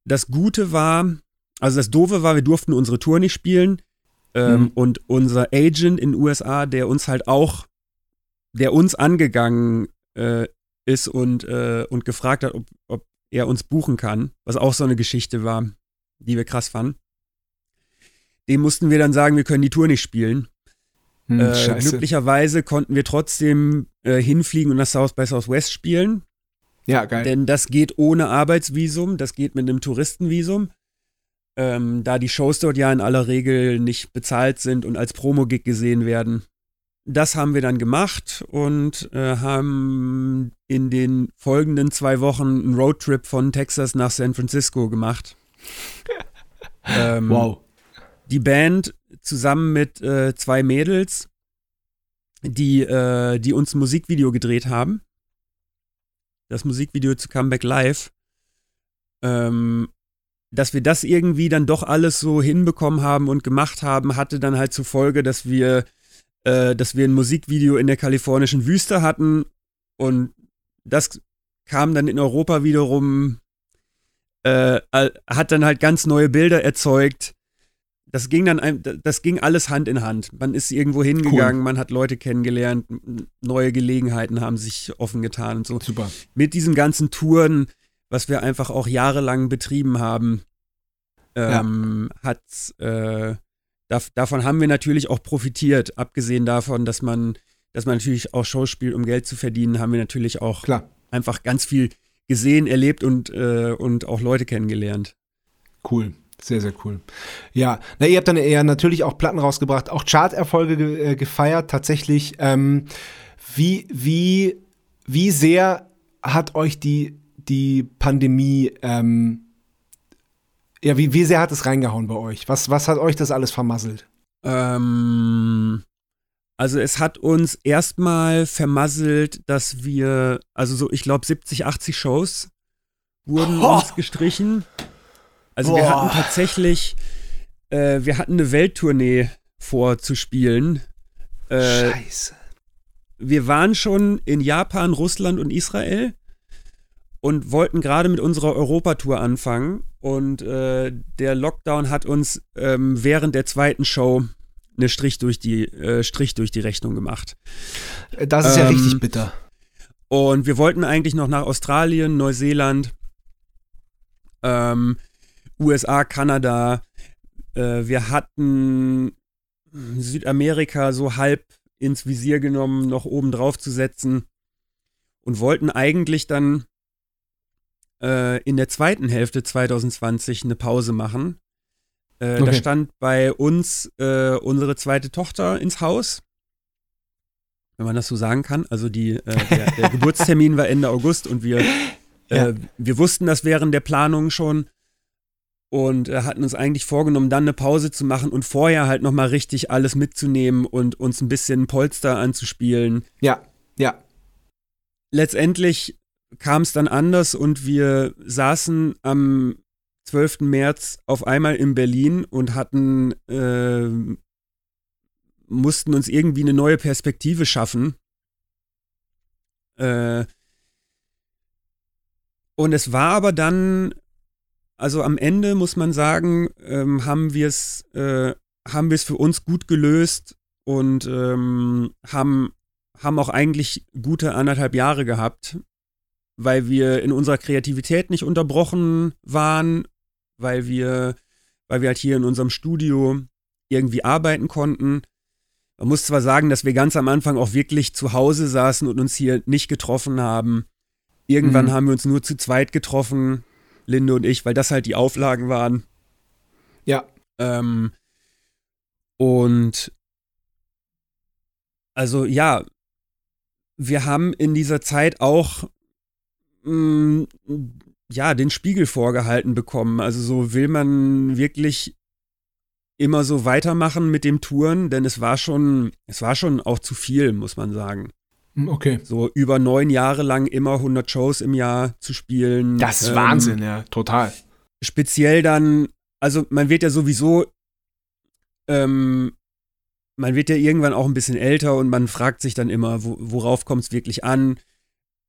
das Gute war, also das Doofe war, wir durften unsere Tour nicht spielen. Ähm, mhm. Und unser Agent in den USA, der uns halt auch, der uns angegangen äh, ist und, äh, und gefragt hat, ob, ob er uns buchen kann, was auch so eine Geschichte war, die wir krass fanden. Dem mussten wir dann sagen, wir können die Tour nicht spielen. Hm, äh, glücklicherweise konnten wir trotzdem äh, hinfliegen und das South by Southwest spielen. Ja, geil. Denn das geht ohne Arbeitsvisum, das geht mit einem Touristenvisum ähm, da die Shows dort ja in aller Regel nicht bezahlt sind und als Promo-Gig gesehen werden. Das haben wir dann gemacht und äh, haben in den folgenden zwei Wochen einen Roadtrip von Texas nach San Francisco gemacht. ähm, wow. Die Band zusammen mit äh, zwei Mädels, die, äh, die uns ein Musikvideo gedreht haben. Das Musikvideo zu Comeback Live. Ähm, dass wir das irgendwie dann doch alles so hinbekommen haben und gemacht haben, hatte dann halt zur Folge, dass wir, äh, dass wir ein Musikvideo in der kalifornischen Wüste hatten und das kam dann in Europa wiederum, äh, hat dann halt ganz neue Bilder erzeugt. Das ging dann, das ging alles Hand in Hand. Man ist irgendwo hingegangen, cool. man hat Leute kennengelernt, neue Gelegenheiten haben sich offen getan und so. Super. Mit diesen ganzen Touren was wir einfach auch jahrelang betrieben haben, ähm, ja. hat äh, dav davon haben wir natürlich auch profitiert. Abgesehen davon, dass man, dass man natürlich auch Shows spielt, um Geld zu verdienen, haben wir natürlich auch Klar. einfach ganz viel gesehen, erlebt und, äh, und auch Leute kennengelernt. Cool. Sehr, sehr cool. Ja, na, ihr habt dann eher natürlich auch Platten rausgebracht, auch Charterfolge ge äh, gefeiert, tatsächlich. Ähm, wie, wie, wie sehr hat euch die die Pandemie, ähm, ja, wie, wie sehr hat es reingehauen bei euch? Was, was hat euch das alles vermasselt? Ähm, also es hat uns erstmal vermasselt, dass wir, also so, ich glaube 70, 80 Shows wurden oh. uns gestrichen. Also Boah. wir hatten tatsächlich, äh, wir hatten eine Welttournee vorzuspielen. Äh, Scheiße. Wir waren schon in Japan, Russland und Israel und wollten gerade mit unserer Europatour anfangen. Und äh, der Lockdown hat uns ähm, während der zweiten Show eine Strich durch die, äh, Strich durch die Rechnung gemacht. Das ist ähm, ja richtig bitter. Und wir wollten eigentlich noch nach Australien, Neuseeland, ähm, USA, Kanada. Äh, wir hatten Südamerika so halb ins Visier genommen, noch oben drauf zu setzen und wollten eigentlich dann äh, in der zweiten Hälfte 2020 eine Pause machen. Äh, okay. Da stand bei uns äh, unsere zweite Tochter ins Haus. Wenn man das so sagen kann. Also die, äh, der, der Geburtstermin war Ende August und wir, äh, ja. wir wussten das während der Planung schon und äh, hatten uns eigentlich vorgenommen, dann eine Pause zu machen und vorher halt nochmal richtig alles mitzunehmen und uns ein bisschen Polster anzuspielen. Ja, ja. Letztendlich kam es dann anders und wir saßen am 12. März auf einmal in Berlin und hatten, äh, mussten uns irgendwie eine neue Perspektive schaffen. Äh, und es war aber dann, also am Ende muss man sagen, ähm, haben wir es, äh, haben wir es für uns gut gelöst und ähm, haben, haben auch eigentlich gute anderthalb Jahre gehabt, weil wir in unserer Kreativität nicht unterbrochen waren, weil wir, weil wir halt hier in unserem Studio irgendwie arbeiten konnten. Man muss zwar sagen, dass wir ganz am Anfang auch wirklich zu Hause saßen und uns hier nicht getroffen haben. Irgendwann mhm. haben wir uns nur zu zweit getroffen, Linde und ich, weil das halt die Auflagen waren. Ja. Ähm, und also ja, wir haben in dieser Zeit auch mh, mm, ja den Spiegel vorgehalten bekommen. Also so will man wirklich immer so weitermachen mit dem Touren, denn es war schon, es war schon auch zu viel, muss man sagen. Hm, okay. So über neun Jahre lang immer 100 Shows im Jahr zu spielen. Das ist ähm, Wahnsinn, ja, total. Speziell dann, also man wird ja sowieso, ähm, man wird ja irgendwann auch ein bisschen älter und man fragt sich dann immer, wo, worauf kommt es wirklich an?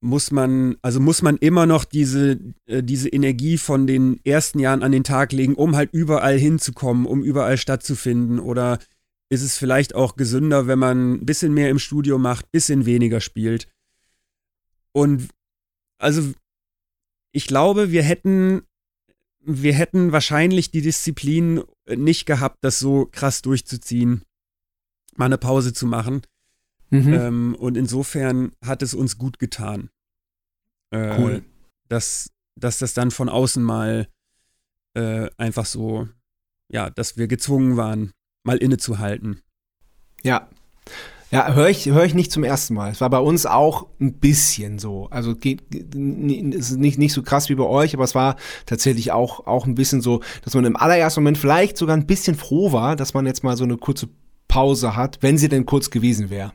Muss man, also muss man immer noch diese, äh, diese Energie von den ersten Jahren an den Tag legen, um halt überall hinzukommen, um überall stattzufinden? Oder ist es vielleicht auch gesünder, wenn man ein bisschen mehr im Studio macht, ein bisschen weniger spielt. Und also ich glaube, wir hätten, wir hätten wahrscheinlich die Disziplin nicht gehabt, das so krass durchzuziehen, mal eine Pause zu machen. Mhm. Ähm, und insofern hat es uns gut getan. Äh, cool. Dass, dass das dann von außen mal äh, einfach so, ja, dass wir gezwungen waren, mal innezuhalten. Ja. Ja, höre ich, hör ich nicht zum ersten Mal. Es war bei uns auch ein bisschen so. Also geht, es ist nicht, nicht so krass wie bei euch, aber es war tatsächlich auch, auch ein bisschen so, dass man im allerersten Moment vielleicht sogar ein bisschen froh war, dass man jetzt mal so eine kurze Pause hat, wenn sie denn kurz gewesen wäre.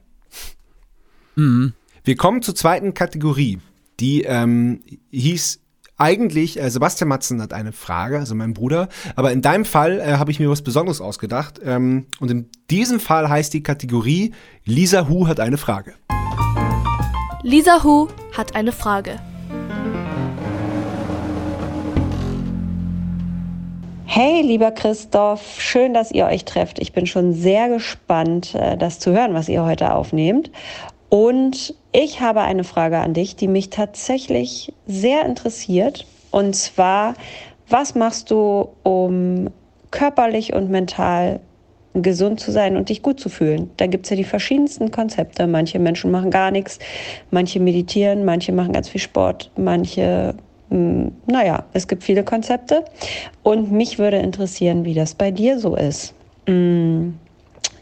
Mhm. Wir kommen zur zweiten Kategorie, die ähm, hieß eigentlich, äh, Sebastian Matzen hat eine Frage, also mein Bruder, aber in deinem Fall äh, habe ich mir was Besonderes ausgedacht. Ähm, und in diesem Fall heißt die Kategorie Lisa Hu hat eine Frage. Lisa Hu hat eine Frage. Hey, lieber Christoph, schön, dass ihr euch trefft. Ich bin schon sehr gespannt, äh, das zu hören, was ihr heute aufnehmt. Und ich habe eine Frage an dich, die mich tatsächlich sehr interessiert. Und zwar, was machst du, um körperlich und mental gesund zu sein und dich gut zu fühlen. Da gibt es ja die verschiedensten Konzepte. Manche Menschen machen gar nichts, manche meditieren, manche machen ganz viel Sport, manche, mh, hm, naja, es gibt viele Konzepte. Und mich würde interessieren, wie das bei dir so ist. Hm,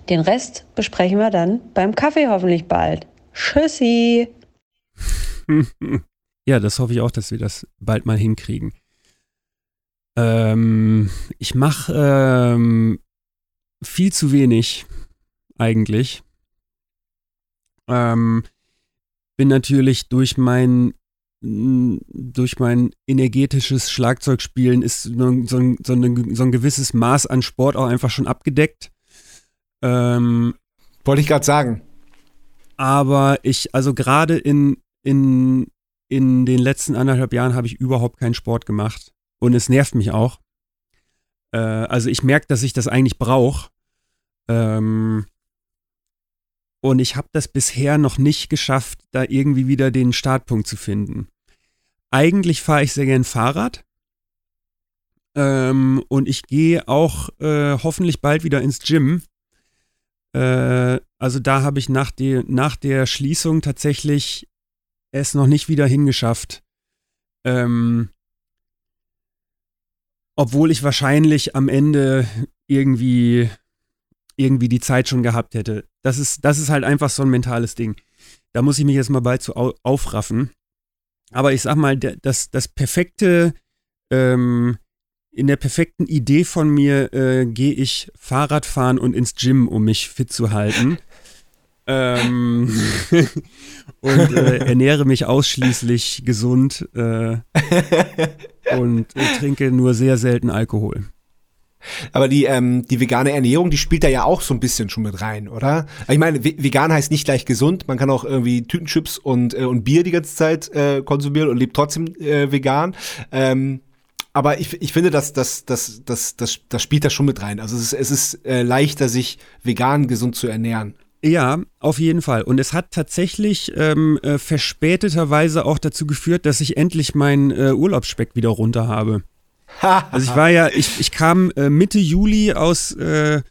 den Rest besprechen wir dann beim Kaffee hoffentlich bald. Tschüssi. ja, das hoffe ich auch, dass wir das bald mal hinkriegen. Ähm, ich mache ähm, viel zu wenig eigentlich. Ähm, bin natürlich durch mein durch mein energetisches Schlagzeugspielen ist so ein, so, ein, so, ein, gewisses Maß an Sport auch einfach schon abgedeckt. Ähm, Wollte ich gerade sagen. Aber ich, also gerade in, in, in den letzten anderthalb Jahren habe ich überhaupt keinen Sport gemacht. Und es nervt mich auch. Äh, also ich merke, dass ich das eigentlich brauche. Ähm, und ich habe das bisher noch nicht geschafft, da irgendwie wieder den Startpunkt zu finden. Eigentlich fahre ich sehr gern Fahrrad. Ähm, und ich gehe auch äh, hoffentlich bald wieder ins Gym. Äh, also da habe ich nach, die, nach der Schließung tatsächlich es noch nicht wieder hingeschafft. Ähm, obwohl ich wahrscheinlich am Ende irgendwie, irgendwie die Zeit schon gehabt hätte. Das ist, das ist halt einfach so ein mentales Ding. Da muss ich mich jetzt mal bald zu aufraffen. Aber ich sag mal, das, das perfekte ähm, in der perfekten Idee von mir äh, gehe ich Fahrrad fahren und ins Gym, um mich fit zu halten. Ähm, und äh, ernähre mich ausschließlich gesund äh, und äh, trinke nur sehr selten Alkohol. Aber die, ähm, die vegane Ernährung, die spielt da ja auch so ein bisschen schon mit rein, oder? Ich meine, vegan heißt nicht gleich gesund. Man kann auch irgendwie Tütenchips und, äh, und Bier die ganze Zeit äh, konsumieren und lebt trotzdem äh, vegan. Ähm, aber ich, ich finde, dass das, das, das, das, das spielt da schon mit rein. Also es ist, es ist äh, leichter, sich vegan gesund zu ernähren. Ja, auf jeden Fall. Und es hat tatsächlich ähm, äh, verspäteterweise auch dazu geführt, dass ich endlich meinen äh, Urlaubsspeck wieder runter habe. also ich war ja, ich, ich kam äh, Mitte Juli aus, äh,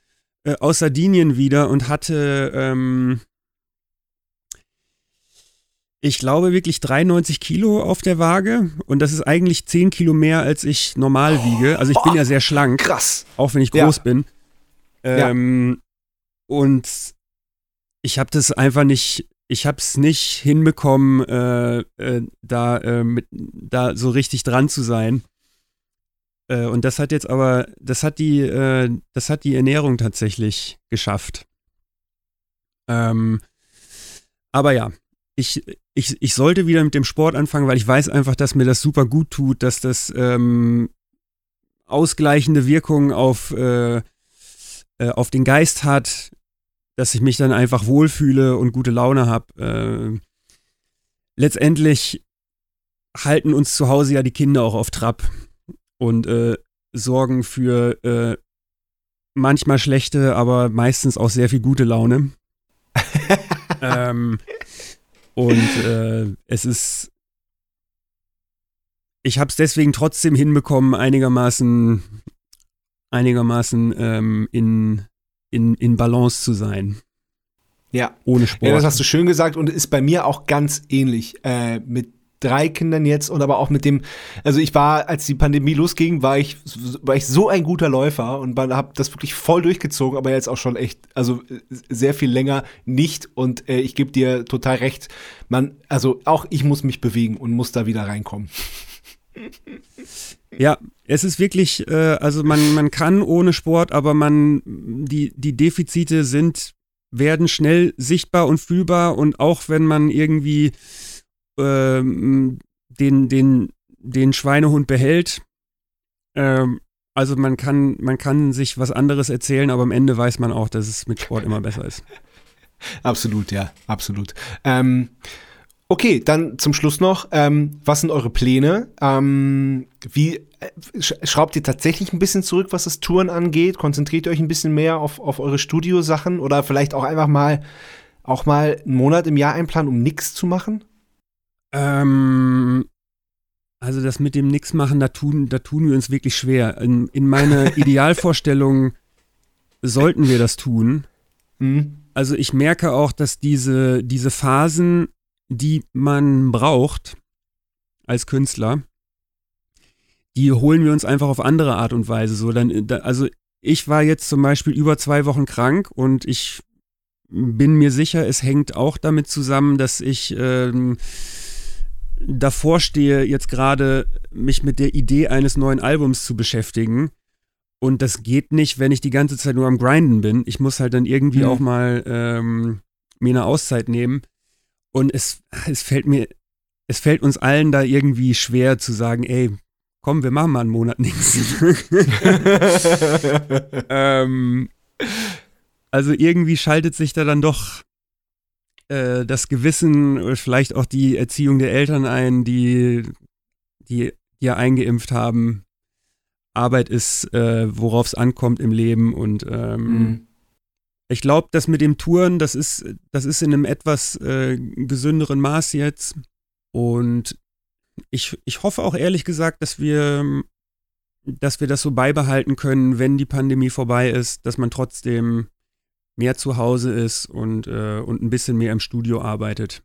äh, aus Sardinien wieder und hatte, ähm, ich glaube wirklich 93 Kilo auf der Waage und das ist eigentlich 10 Kilo mehr, als ich normal wiege. Also ich bin ja sehr schlank. Krass. Auch wenn ich groß ja. bin. Ähm, ja. Und ich habe das einfach nicht, ich habe es nicht hinbekommen, äh, äh, da, äh, mit, da so richtig dran zu sein. Äh, und das hat jetzt aber, das hat die, äh, das hat die Ernährung tatsächlich geschafft. Ähm, aber ja, ich, ich, ich sollte wieder mit dem Sport anfangen, weil ich weiß einfach, dass mir das super gut tut, dass das ähm, ausgleichende Wirkung auf, äh auf den Geist hat, dass ich mich dann einfach wohlfühle und gute Laune habe. Äh, letztendlich halten uns zu Hause ja die Kinder auch auf Trab und äh, sorgen für äh, manchmal schlechte, aber meistens auch sehr viel gute Laune. ähm, und äh, es ist, ich habe es deswegen trotzdem hinbekommen, einigermaßen, einigermaßen ähm, in in, in Balance zu sein. Ja. Ohne Sport. Ja, das hast du schön gesagt und ist bei mir auch ganz ähnlich. Äh, mit drei Kindern jetzt und aber auch mit dem, also ich war, als die Pandemie losging, war ich, war ich so ein guter Läufer und habe das wirklich voll durchgezogen, aber jetzt auch schon echt, also sehr viel länger nicht und äh, ich gebe dir total recht, man, also auch ich muss mich bewegen und muss da wieder reinkommen. Ja, es ist wirklich, äh, also man, man kann ohne Sport, aber man, die, die Defizite sind, werden schnell sichtbar und fühlbar und auch wenn man irgendwie ähm, den, den, den Schweinehund behält, ähm, also man kann, man kann sich was anderes erzählen, aber am Ende weiß man auch, dass es mit Sport immer besser ist. Absolut, ja, absolut. Ähm, Okay, dann zum Schluss noch, ähm, was sind eure Pläne? Ähm, wie äh, schraubt ihr tatsächlich ein bisschen zurück, was das Touren angeht? Konzentriert ihr euch ein bisschen mehr auf, auf eure Studiosachen oder vielleicht auch einfach mal auch mal einen Monat im Jahr einplanen, um nichts zu machen? Ähm, also das mit dem Nix machen, da tun, da tun wir uns wirklich schwer. In, in meiner Idealvorstellung sollten wir das tun. Mhm. Also ich merke auch, dass diese, diese Phasen die man braucht als Künstler, die holen wir uns einfach auf andere Art und Weise. So, dann, also ich war jetzt zum Beispiel über zwei Wochen krank und ich bin mir sicher, es hängt auch damit zusammen, dass ich ähm, davor stehe, jetzt gerade mich mit der Idee eines neuen Albums zu beschäftigen. Und das geht nicht, wenn ich die ganze Zeit nur am Grinden bin. Ich muss halt dann irgendwie mhm. auch mal ähm, mir eine Auszeit nehmen. Und es, es fällt mir, es fällt uns allen da irgendwie schwer zu sagen, ey, komm, wir machen mal einen Monat nichts. ähm, also irgendwie schaltet sich da dann doch äh, das Gewissen oder vielleicht auch die Erziehung der Eltern ein, die, die, die ja eingeimpft haben. Arbeit ist, äh, worauf es ankommt im Leben und ähm, mhm. Ich glaube, das mit dem Touren, das ist, das ist in einem etwas äh, gesünderen Maß jetzt. Und ich, ich hoffe auch ehrlich gesagt, dass wir, dass wir das so beibehalten können, wenn die Pandemie vorbei ist, dass man trotzdem mehr zu Hause ist und, äh, und ein bisschen mehr im Studio arbeitet.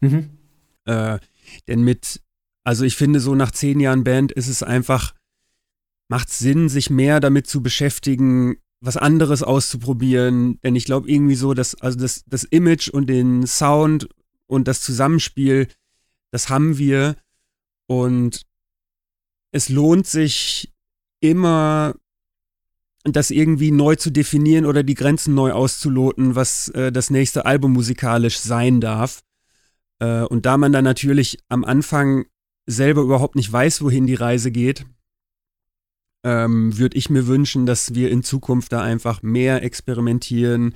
Mhm. Äh, denn mit, also ich finde, so nach zehn Jahren Band ist es einfach, macht Sinn, sich mehr damit zu beschäftigen, was anderes auszuprobieren. Denn ich glaube irgendwie so, dass also das, das Image und den Sound und das Zusammenspiel, das haben wir. Und es lohnt sich immer das irgendwie neu zu definieren oder die Grenzen neu auszuloten, was äh, das nächste Album musikalisch sein darf. Äh, und da man dann natürlich am Anfang selber überhaupt nicht weiß, wohin die Reise geht, ähm, würde ich mir wünschen, dass wir in Zukunft da einfach mehr experimentieren,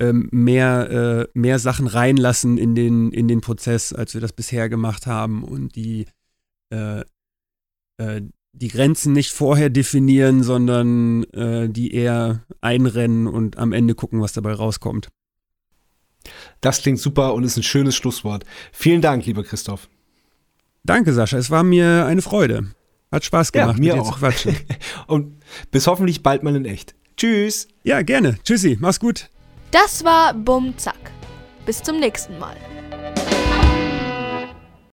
ähm, mehr, äh, mehr Sachen reinlassen in den, in den Prozess, als wir das bisher gemacht haben und die, äh, äh, die Grenzen nicht vorher definieren, sondern äh, die eher einrennen und am Ende gucken, was dabei rauskommt. Das klingt super und ist ein schönes Schlusswort. Vielen Dank, lieber Christoph. Danke, Sascha. Es war mir eine Freude. Hat Spaß gemacht, ja, mir mit dir auch. zu quatschen. und bis hoffentlich bald mal in echt. Tschüss. Ja, gerne. Tschüssi. Mach's gut. Das war Bum Zack. Bis zum nächsten Mal.